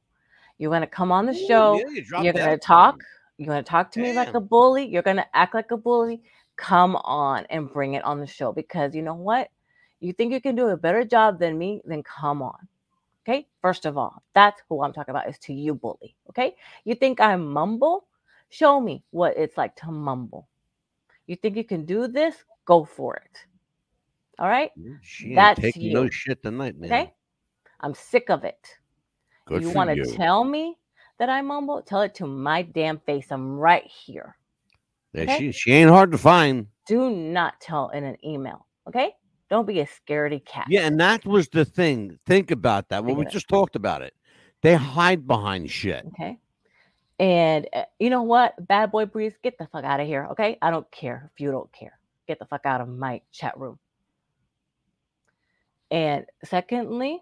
You're gonna come on the Ooh, show. yeah, you You're gonna talk. You're gonna talk to me like a bully. You're gonna act like a bully. Come on and bring it on the show because you know what? You think you can do a better job than me? Then come on. Okay. First of all, that's who I'm talking about is to you, bully. Okay. You think I mumble? Show me what it's like to mumble. You think you can do this? Go for it. All right. She ain't That's taking no shit tonight, man. Okay. I'm sick of it. Good you want to tell me that I mumble? Tell it to my damn face. I'm right here. Yeah, okay? she she ain't hard to find. Do not tell in an email. Okay. Don't be a scaredy cat. Yeah, and that was the thing. Think about that. Well, we just talked about it. They hide behind shit. Okay. And uh, you know what? Bad boy breeze, get the fuck out of here. Okay. I don't care if you don't care. Get the fuck out of my chat room. And secondly,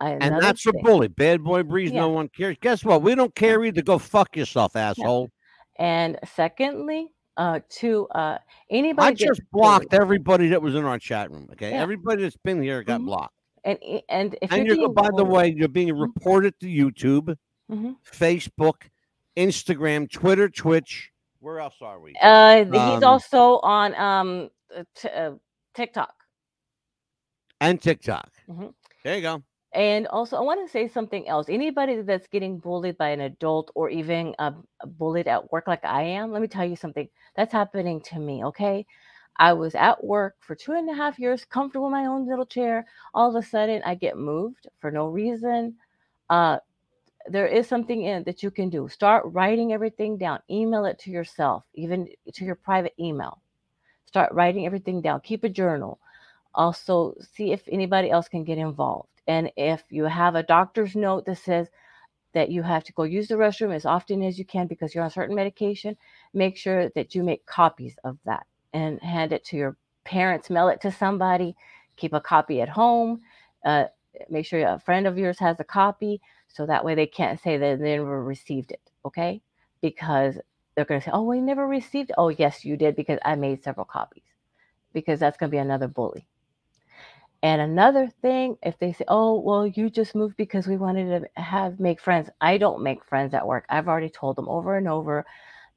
And that's a bully. Bad boy breeze, no one cares. Guess what? We don't care either. Go fuck yourself, asshole. And secondly, uh, to uh, anybody I just blocked everybody that was in our chat room. Okay. Yeah. Everybody that's been here got Mhm. blocked. and and if And you're by the way, you're being Mhm. reported to YouTube, Mhm. Facebook, Instagram, Twitter, Twitch. Where else are we? uh, he's Um, also on um t- uh, TikTok. and TikTok. Mhm. There you go. And also, I want to say something else. Anybody that's getting bullied by an adult or even uh, bullied at work, like I am, let me tell you something. That's happening to me. Okay. I was at work for two and a half years, comfortable in my own little chair. All of a sudden, I get moved for no reason. Uh, there is something in that you can do. Start writing everything down. Email it to yourself, even to your private email. Start writing everything down. Keep a journal. Also, see if anybody else can get involved. And if you have a doctor's note that says that you have to go use the restroom as often as you can because you're on certain medication, make sure that you make copies of that and hand it to your parents, mail it to somebody, keep a copy at home. Uh, make sure a friend of yours has a copy so that way they can't say that they never received it. Okay. Because they're going to say, oh, we never received it. Oh, yes, you did because I made several copies because that's going to be another bully. And another thing, if they say, "Oh, well, you just moved because we wanted to have make friends," I don't make friends at work. I've already told them over and over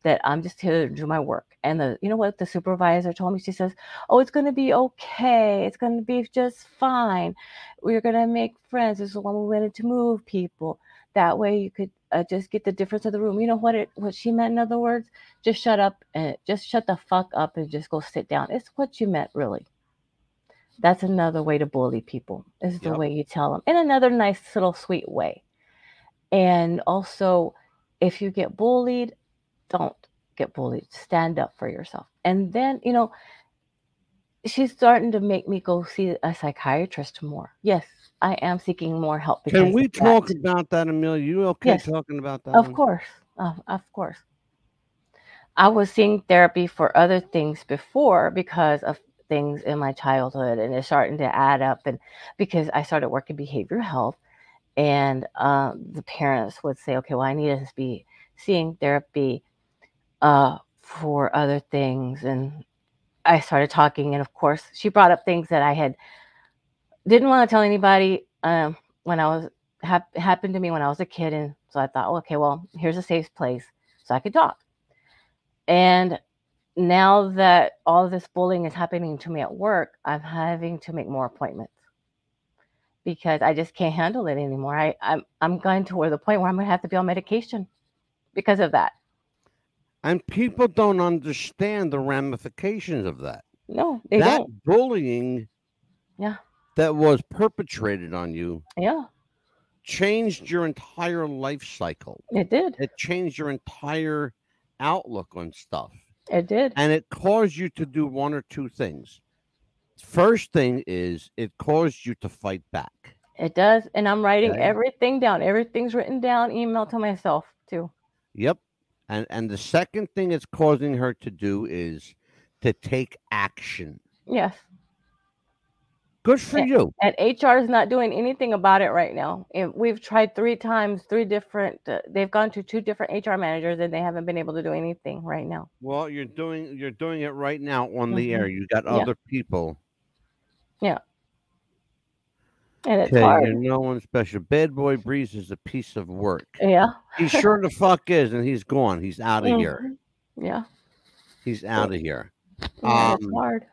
that I'm just here to do my work. And the, you know what, the supervisor told me. She says, "Oh, it's going to be okay. It's going to be just fine. We're going to make friends. This is when we wanted to move people. That way, you could uh, just get the difference of the room. You know what it what she meant. In other words, just shut up and just shut the fuck up and just go sit down. It's what she meant, really." That's another way to bully people, is the Yep. way you tell them in another nice little sweet way. And also, if you get bullied, don't get bullied. Stand up for yourself. And then, you know, she's starting to make me go see a psychiatrist more. Yes, I am seeking more help. Can we of that. talk about that, Amelia? You okay Yes. talking about that? Of one? course. Of course. I was seeing therapy for other things before because of things in my childhood and it's starting to add up and because I started working behavioral health and um, the parents would say, okay, well, I need to be seeing therapy uh, for other things. And I started talking. And of course, she brought up things that I had didn't want to tell anybody um, when I was hap- happened to me when I was a kid. And so I thought, okay, well, here's a safe place so I could talk. And now that all this bullying is happening to me at work, I'm having to make more appointments because I just can't handle it anymore. I, I'm I'm going to where the point where I'm going to have to be on medication because of that. And people don't understand the ramifications of that. No, they that don't. That bullying Yeah. that was perpetrated on you Yeah, changed your entire life cycle. it did. It changed your entire outlook on stuff. It did. And it caused you to do one or two things. First thing is it caused you to fight back. It does. And I'm writing Okay. everything down. Everything's written down, email to myself too. Yep. And and the second thing it's causing her to do is to take action. Yes. Good for Yeah. you. And HR is not doing anything about it right now. And we've tried three times, three different. Uh, they've gone to two different HR managers, and they haven't been able to do anything right now. Well, you're doing you're doing it right now on the Mhm. air. You got Yeah. other people. Yeah. And it's Okay, hard. you're no one special. Bad boy Breeze is a piece of work. Yeah. He sure the fuck is, and he's gone. He's out of here. Mhm. Yeah. He's out of here. yeah it's Um, hard.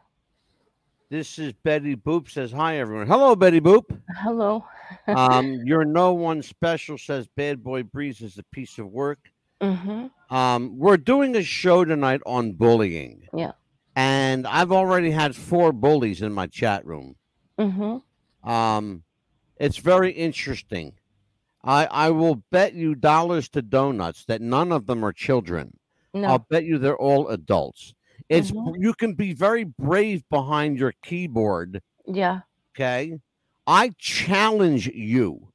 This is Betty Boop says hi everyone. Hello, Betty Boop. Hello. Um, you're no one special says Bad Boy Breeze is a piece of work. Mm-hmm. Um, we're doing a show tonight on bullying. Yeah. And I've already had four bullies in my chat room. Mm-hmm. Um, it's very interesting. I I will bet you dollars to donuts that none of them are children. No. I'll bet you they're all adults. It's Mhm. you can be very brave behind your keyboard. yeah. Okay, I challenge you.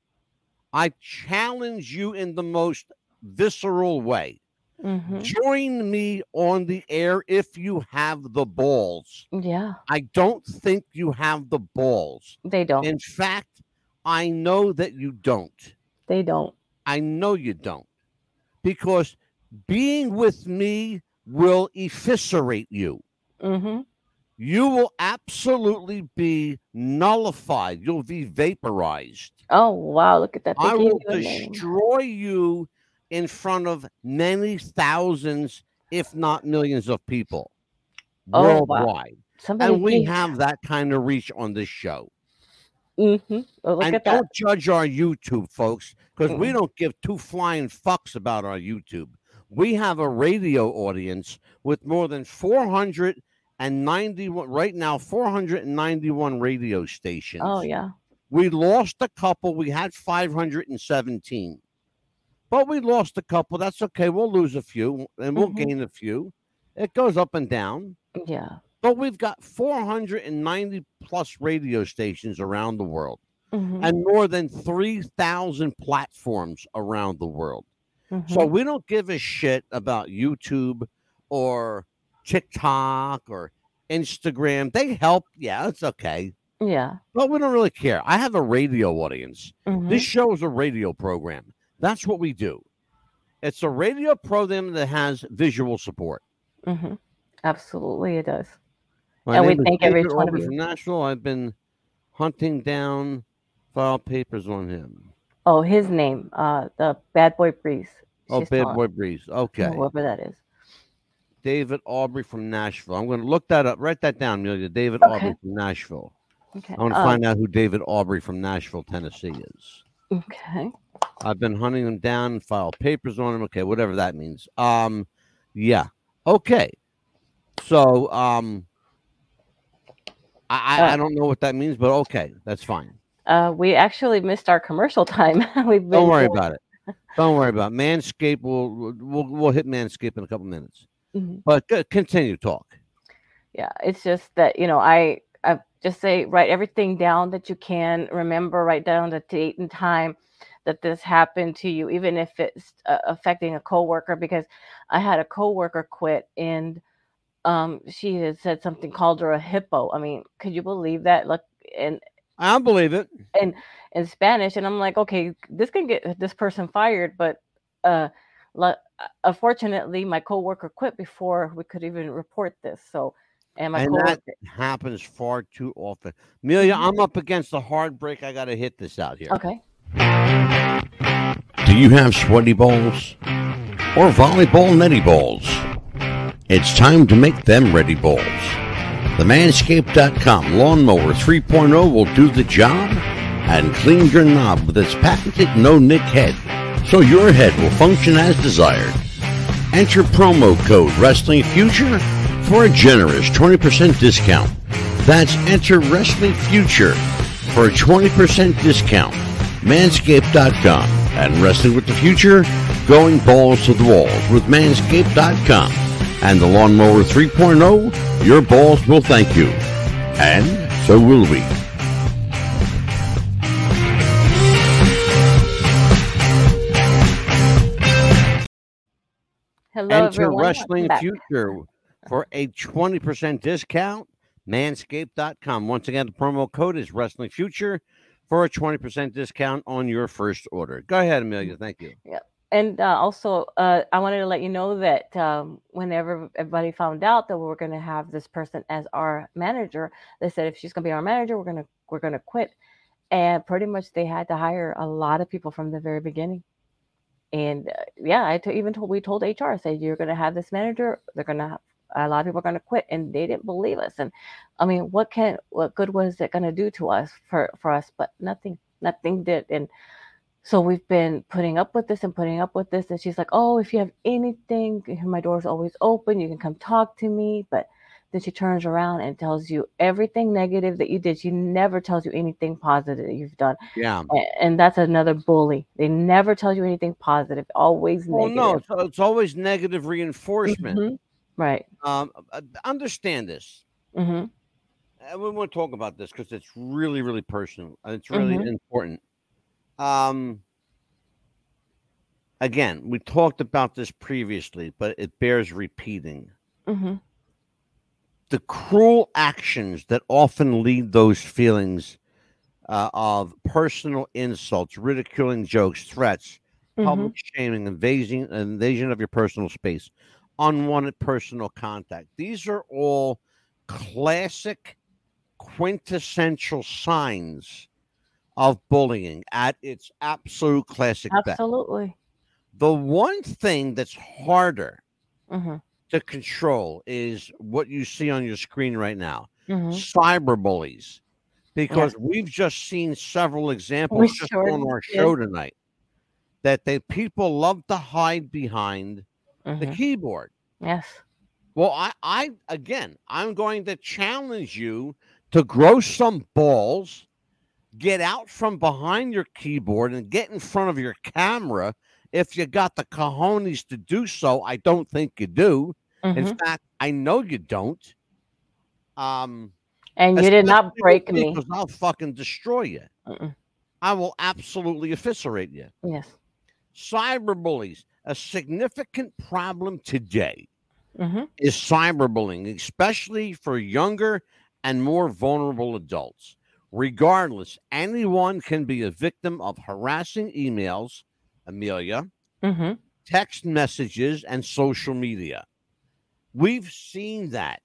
I challenge you in the most visceral way. hmm Join me on the air if you have the balls. Yeah. I don't think you have the balls. They don't. In fact, I know that you don't. they don't. I know you don't. Because being with me will eviscerate you. hmm You will absolutely be nullified. You'll be vaporized. Oh wow! Look at that. They I will a name. destroy you in front of many thousands, if not millions of people Oh, wow. worldwide. Somebody And we gave- have that kind of reach on this show. Mm-hmm. Oh, look and don't judge our YouTube, folks, because we Mm-mm. don't give two flying fucks about our YouTube. We have a radio audience with more than 491 right now, 491 radio stations. Oh yeah. We lost a couple. We had 517. But we lost a couple. That's okay. We'll lose a few and we'll Mhm. gain a few. It goes up and down. Yeah. But we've got 490 plus radio stations around the world Mhm. and more than 3,000 platforms around the world. So Mhm. we don't give a shit about YouTube or TikTok or Instagram. They help. Yeah, it's okay. yeah. But we don't really care. I have a radio audience. Mhm. This show is a radio program. That's what we do. It's a radio program that has visual support. hmm Absolutely, it does. My And we thank every one of you. from Nashville. I've been hunting down file papers on him. Oh, his name, uh, the Bad Boy Breeze. Oh, She's Bad Boy Breeze. Okay. Whoever that is. David Aubrey from Nashville. I'm going to look that up. Write that down, Amelia. David Okay. Aubrey from Nashville. Okay. I want to uh, find out who David Aubrey from Nashville, Tennessee is. Okay. I've been hunting him down and filed papers on him. Okay, whatever that means. Um, yeah. Okay. So, um, I, I, I Uh, don't know what that means, but okay, that's fine. Uh, we actually missed our commercial time. We've been Don't worry about it. Don't worry about it. Manscape. We'll we'll we'll hit Manscape in a couple minutes. Mhm. But go- continue talk. Yeah, it's just that you know, I I just say write everything down that you can remember. Write down the date and time that this happened to you, even if it's uh, affecting a coworker. Because I had a coworker quit, and um, she had said something called her a hippo. I mean, could you believe that? Look, and I believe it. And in Spanish, and I'm like, okay, this can get this person fired, but uh, unfortunately, my coworker quit before we could even report this. So, and my And coworker, that happens far too often. Amelia, Mhm. I'm up against a hard break. I got to hit this out here. okay, Do you have sweaty balls? Or volleyball netty balls? It's time to make them ready balls. The Manscaped.com Lawnmower 3.0 will do the job and clean your knob with its patented no nick head so your head will function as desired. Enter promo code Wrestling Future for a generous 20% discount. That's enter Wrestling Future for a 20% discount. Manscaped.com and Wrestling with the Future, going balls to the walls with Manscaped.com and the Lawnmower 3.0, your balls will thank you. And so will we. hello Enter everyone. welcome Wrestling. Future for a 20% discount. manscaped.com. Once again, the promo code is Wrestling Future for a 20% discount on your first order. Go ahead, Amelia. Thank you. And uh, also, uh, I wanted to let you know that um, whenever everybody found out that we were going to have this person as our manager, they said if she's going to be our manager, we're going to we're going to quit. And pretty much they had to hire a lot of people from the very beginning. And uh, yeah, I t- even told we told HR said you're going to have this manager. They're going to a lot of people are going to quit, and they didn't believe us. And I mean, what can what good was it going to do to us for for us? But nothing, nothing did. And so we've been putting up with this and putting up with this. And she's like, "Oh, if you have anything, my door's always open. You can come talk to me." But then she turns around and tells you everything negative that you did. She never tells you anything positive that you've done. Yeah. A- And that's another bully. They never tell you anything positive. Always Well, negative. no, it's, it's always negative reinforcement. Mhm. Right. Um, uh, understand this. mm-hmm. And we want to talk about this because it's really, really personal. and It's really Mhm. important. Um, again, we talked about this previously, but it bears repeating. hmm The cruel actions that often lead those feelings uh, of personal insults, ridiculing jokes, threats, hmm public shaming, invasion, invasion of your personal space, unwanted personal contact. These are all classic, quintessential signs of bullying at its absolute classic best. Absolutely. The one thing that's harder hmm to control is what you see on your screen right now hmm cyber bullies because we've just seen several examples We just sure on our did. show tonight that they people love to hide behind the hmm keyboard. Yes. Well, I, I again, I'm going to challenge you to grow some balls, get out from behind your keyboard and get in front of your camera. If you got the cojones to do so, I don't think you do. hmm In fact, I know you don't. Um, And you did not break me. because I'll fucking destroy you. Mm-mm. I will absolutely eviscerate you. Yes. Cyberbullies, a significant problem today hmm is cyberbullying, especially for younger and more vulnerable adults. Regardless, anyone can be a victim of harassing emails, Amelia, hmm text messages, and social media. We've seen that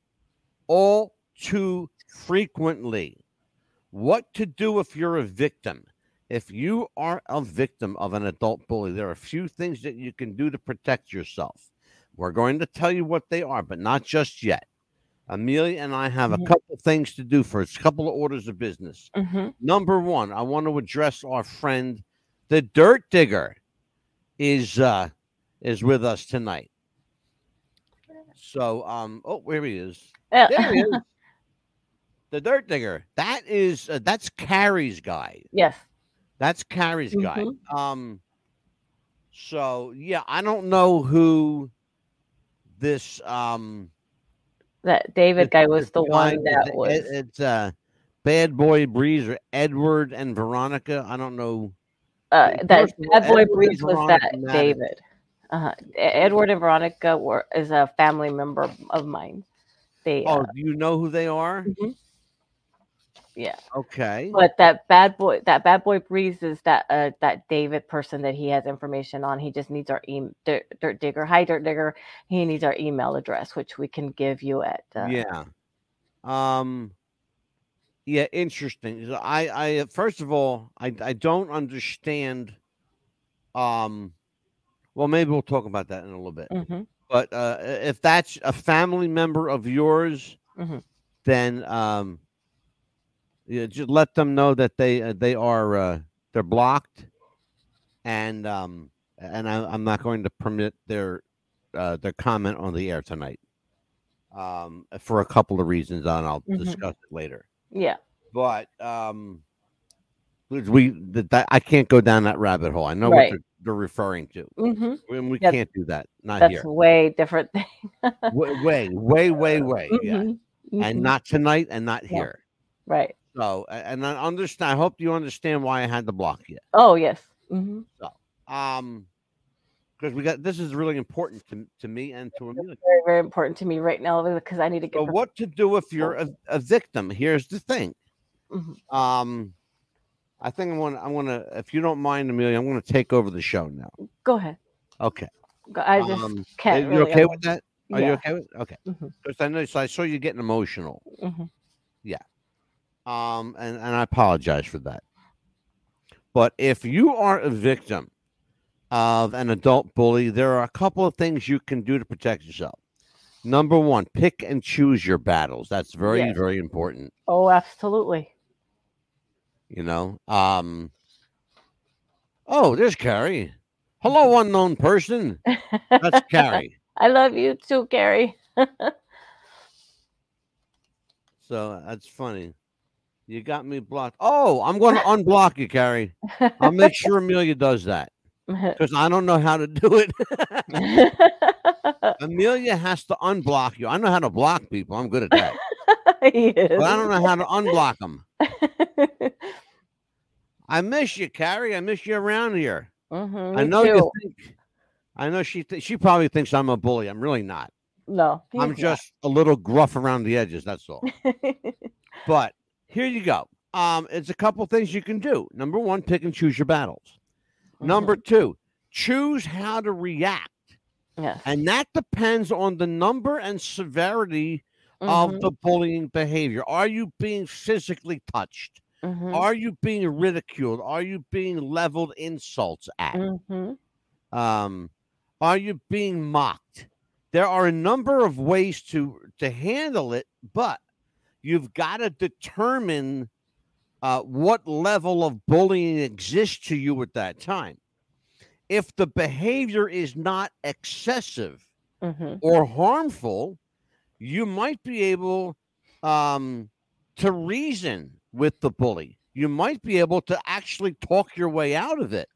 all too frequently. What to do if you're a victim? If you are a victim of an adult bully, there are a few things that you can do to protect yourself. We're going to tell you what they are, but not just yet. Amelia and I have a Mhm. couple things to do first, a couple of orders of business. hmm Number one, I want to address our friend, the Dirt Digger, is uh is with us tonight. So, um, oh, where he is. There he is. the Dirt Digger. That is uh, that's Carrie's guy. yes. That's Carrie's guy. Mhm. Um, so yeah, I don't know who this um That David this- guy was the one that It- was. it's uh Bad Boy Breeze or Edward and Veronica. I don't know. uh, that bad boy Edward Breeze was Veronica that Madden. David. Uh, Edward and Veronica were is a family member of mine. They, Oh, uh, do you know who they are? mhm. Yeah. Okay. But that bad boy, that bad boy Breeze is that uh, that David person that he has information on. He just needs our email. Dirt, Dirt Digger, hi Dirt Digger. He needs our email address, which we can give you at. Uh, yeah. Um. Yeah, interesting. I, I uh, first of all, I, I don't understand. Um, well, maybe we'll talk about that in a little bit. mhm, But uh, if that's a family member of yours, Mhm. then um, yeah, just let them know that they uh, they are uh, they're blocked, and um, and I, I'm not going to permit their uh, their comment on the air tonight. Um, for a couple of reasons, and I'll Mhm. discuss it later. Yeah. But um, we that, that I can't go down that rabbit hole. I know Right. what they're, they're referring to, hmm and we Yeah, can't do that. Not That's here. way different. Thing. way, way, way, way, way. Yeah. And mhm, not tonight and not No. here. right. So, and I understand. I hope you understand why I had to block you. Oh yes. hmm So, Um, because we got this is really important to, to me and to Amelia. Very, very important to me right now because I need to get. So what to do if you're a, a victim? Here's the thing. Mhm. Um, I think I'm gonna I'm gonna if you don't mind, Amelia, I'm gonna take over the show now. Go ahead. Okay. I just Um, can't. you really okay with that? Are yeah. you okay with? Okay. Because I know so I saw you getting emotional. Mhm. Um, and, and I apologize for that. But if you are a victim of an adult bully, there are a couple of things you can do to protect yourself. Number one, pick and choose your battles. That's very, Yes. very important. Oh, absolutely. You know. Um Oh, there's Carrie. Hello, unknown person. That's Carrie. I love you too, Carrie. So that's funny. You got me blocked. Oh, I'm going to unblock you, Carrie. I'll make sure Amelia does that because I don't know how to do it. Amelia has to unblock you. I know how to block people. I'm good at that. he is. But I don't know how to unblock them. I miss you, Carrie. I miss you around here. Mhm, I know too. you think. I know she. Th- she probably thinks I'm a bully. I'm really not. No, I'm he's just a little gruff around the edges. That's all. But here you go. Um, it's a couple things you can do. Number one, pick and choose your battles. Number two, choose how to react. yes. And that depends on the number and severity of Mhm, the bullying behavior. Are you being physically touched? mhm, Are you being ridiculed? Are you being leveled insults at? mhm. Um, are you being mocked? There are a number of ways to to handle it, but you've got to determine uh, what level of bullying exists to you at that time. If the behavior is not excessive Mhm. or harmful, you might be able um, to reason with the bully. You might be able to actually talk your way out of it.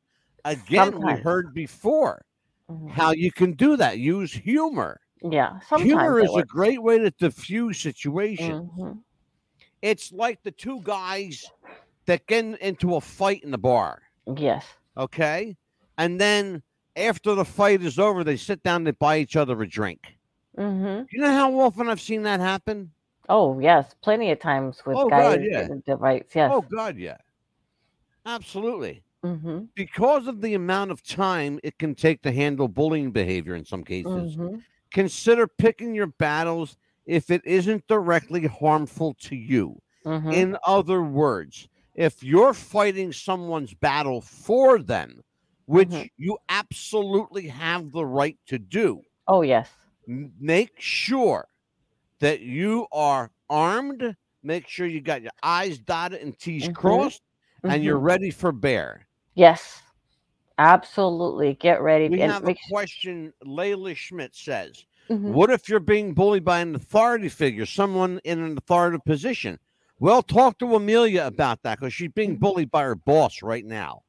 Again, we Sometimes. heard before Mhm. how you can do that. Use humor. Yeah. Sometimes humor is a great way to diffuse situation. Mhm. It's like the two guys that get into a fight in the bar, Yes. okay? And then after the fight is over, they sit down, they buy each other a drink. hmm You know how often I've seen that happen? Oh yes, plenty of times with Oh, guys God, yeah. getting into fights. Yes. Oh God, yeah. Absolutely. hmm Because of the amount of time it can take to handle bullying behavior in some cases, hmm consider picking your battles if it isn't directly harmful to you. hmm In other words, if you're fighting someone's battle for them, which Mhm. you absolutely have the right to do, Oh yes. make sure that you are armed. Make sure you got your I's dotted and T's Mhm. crossed, and you're Mhm. ready for bear. Yes. Absolutely. Get ready. We and have a make question. Layla Schmidt says, Mhm. "What if you're being bullied by an authority figure, someone in an authoritative position?" Well, talk to Amelia about that because she's being Mhm. bullied by her boss right now.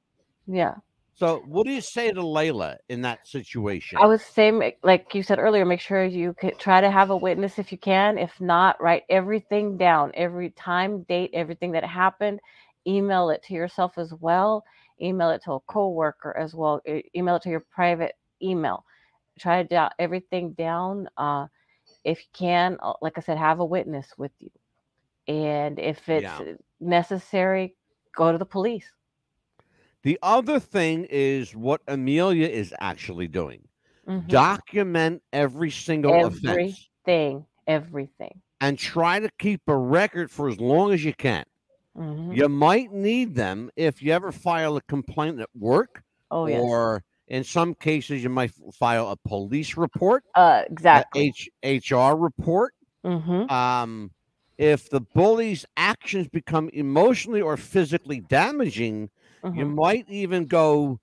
Yeah. So, what do you say to Layla in that situation? I would say, like you said earlier, make sure you could try to have a witness if you can. If not, write everything down, every time, date, everything that happened. Email it to yourself as well. Email it to a coworker as well. Email it to your private email. Try to jot everything down. Uh, if you can, uh, like I said, have a witness with you. And if it's Yeah. necessary, go to the police. the other thing is what Amelia is actually doing. Mhm. Document every single offense Everything, everything. and try to keep a record for as long as you can. Mhm. You might need them if you ever file a complaint at work, Oh yes. or in some cases, you might file a police report, Uh, exactly. H- HR report. hmm Um, if the bully's actions become emotionally or physically damaging, you hmm might even go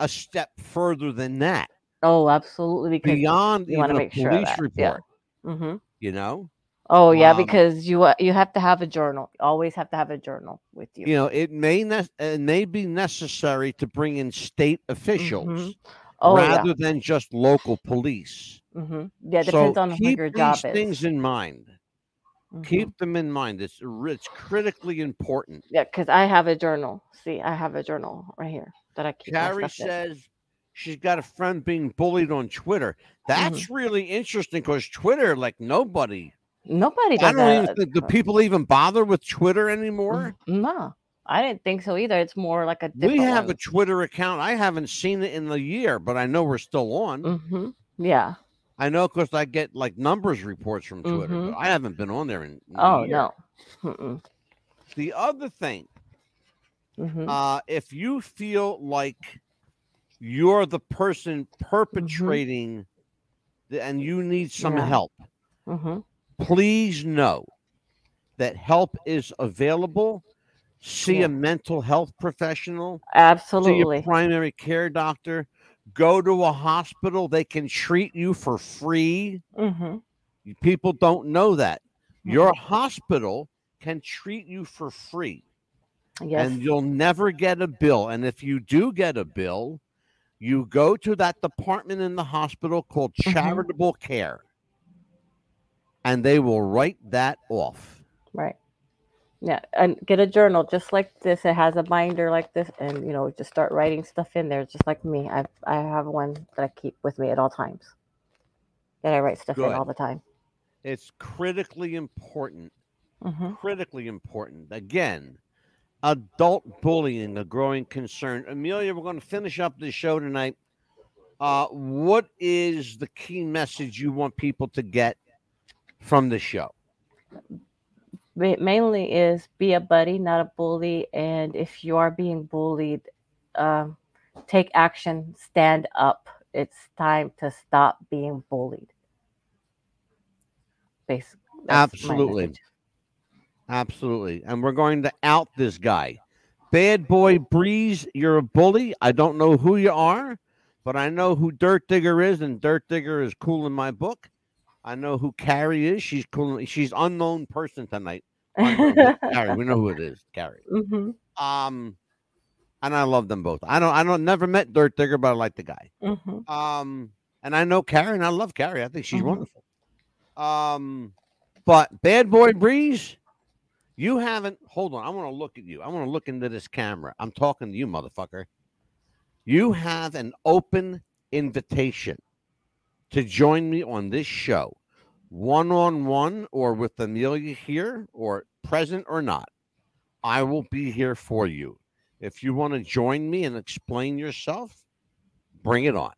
a step further than that, Oh, absolutely. Because beyond you even a make sure police that, yeah. report. hmm You know, Oh yeah, Um, because you uh, you have to have a journal. You always have to have a journal with you. you know, it may ne- it may be necessary to bring in state officials Oh rather than just local police. yeah. hmm Yeah. It so depends on keep your these job things in mind. Mhm. Keep them in mind. It's it's critically important. Yeah, because I have a journal. See, I have a journal right here that I keep. Carrie stuff in. says she's got a friend being bullied on Twitter. That's really interesting because Twitter, like nobody, Nobody I does don't that. even think do people even bother with Twitter anymore. No, I didn't think so either. It's more like a We have a. Twitter account. I haven't seen it in the year, but I know we're still on. hmm Yeah. I know because I get like numbers reports from Twitter. Mhm. But I haven't been on there in. in Oh no. Mm-mm. The other thing, Mhm. uh, if you feel like you're the person perpetrating the, and you need some help, Mhm. Please know that help is available. See Yeah. a mental health professional. See Absolutely. a primary care doctor. Go to a hospital. They can treat you for free. Mm-hmm. People don't know that. Your Mm-hmm. hospital can treat you for free Yes. and you'll never get a bill. And if you do get a bill, you go to that department in the hospital called Mhm. charitable care and they will write that off. Right. Yeah, and get a journal just like this. It has a binder like this, and you know, just start writing stuff in there, just like me. I I have one that I keep with me at all times. That I write stuff Good. in all the time. It's critically important hmm critically important. Again, adult bullying, a growing concern. Amelia, we're going to finish up the show tonight. Uh, what is the key message you want people to get from the show? It mainly is be a buddy, not a bully, and if you are being bullied, um, take action, stand up. It's time to stop being bullied. Basically, Absolutely. Absolutely. And we're going to out this guy. Bad boy Breeze, you're a bully. I don't know who you are, but I know who Dirt Digger is, and Dirt Digger is cool in my book. I know who Carrie is. She's cool. She's unknown person tonight. Unknown, Carrie, we know who it is. Carrie. hmm Um, and I love them both. I don't. I don't. Never met Dirt Digger, but I like the guy. hmm Um, and I know Carrie, and I love Carrie. I think she's Mhm. wonderful. Um, but Bad Boy Breeze, you haven't. Hold on, I want to look at you. I want to look into this camera. I'm talking to you, motherfucker. You have an open invitation to join me on this show, one on one, or with Amelia here, or present or not. I will be here for you. If you want to join me and explain yourself, bring it on.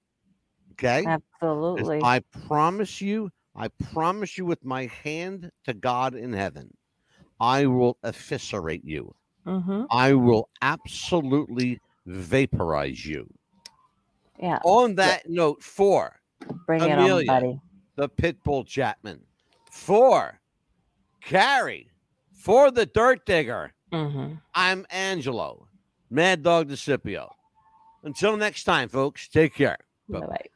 Okay? Absolutely. I promise you, I promise you with my hand to God in heaven, I will eviscerate you. hmm I will absolutely vaporize you. Yeah. On that note, for, Bring it Amelia. on, buddy. the Pitbull Chapman. For, Carrie. For the Dirt Digger, hmm I'm Angelo, Mad Dog DeCipio. Until next time, folks, take care. Bye bye.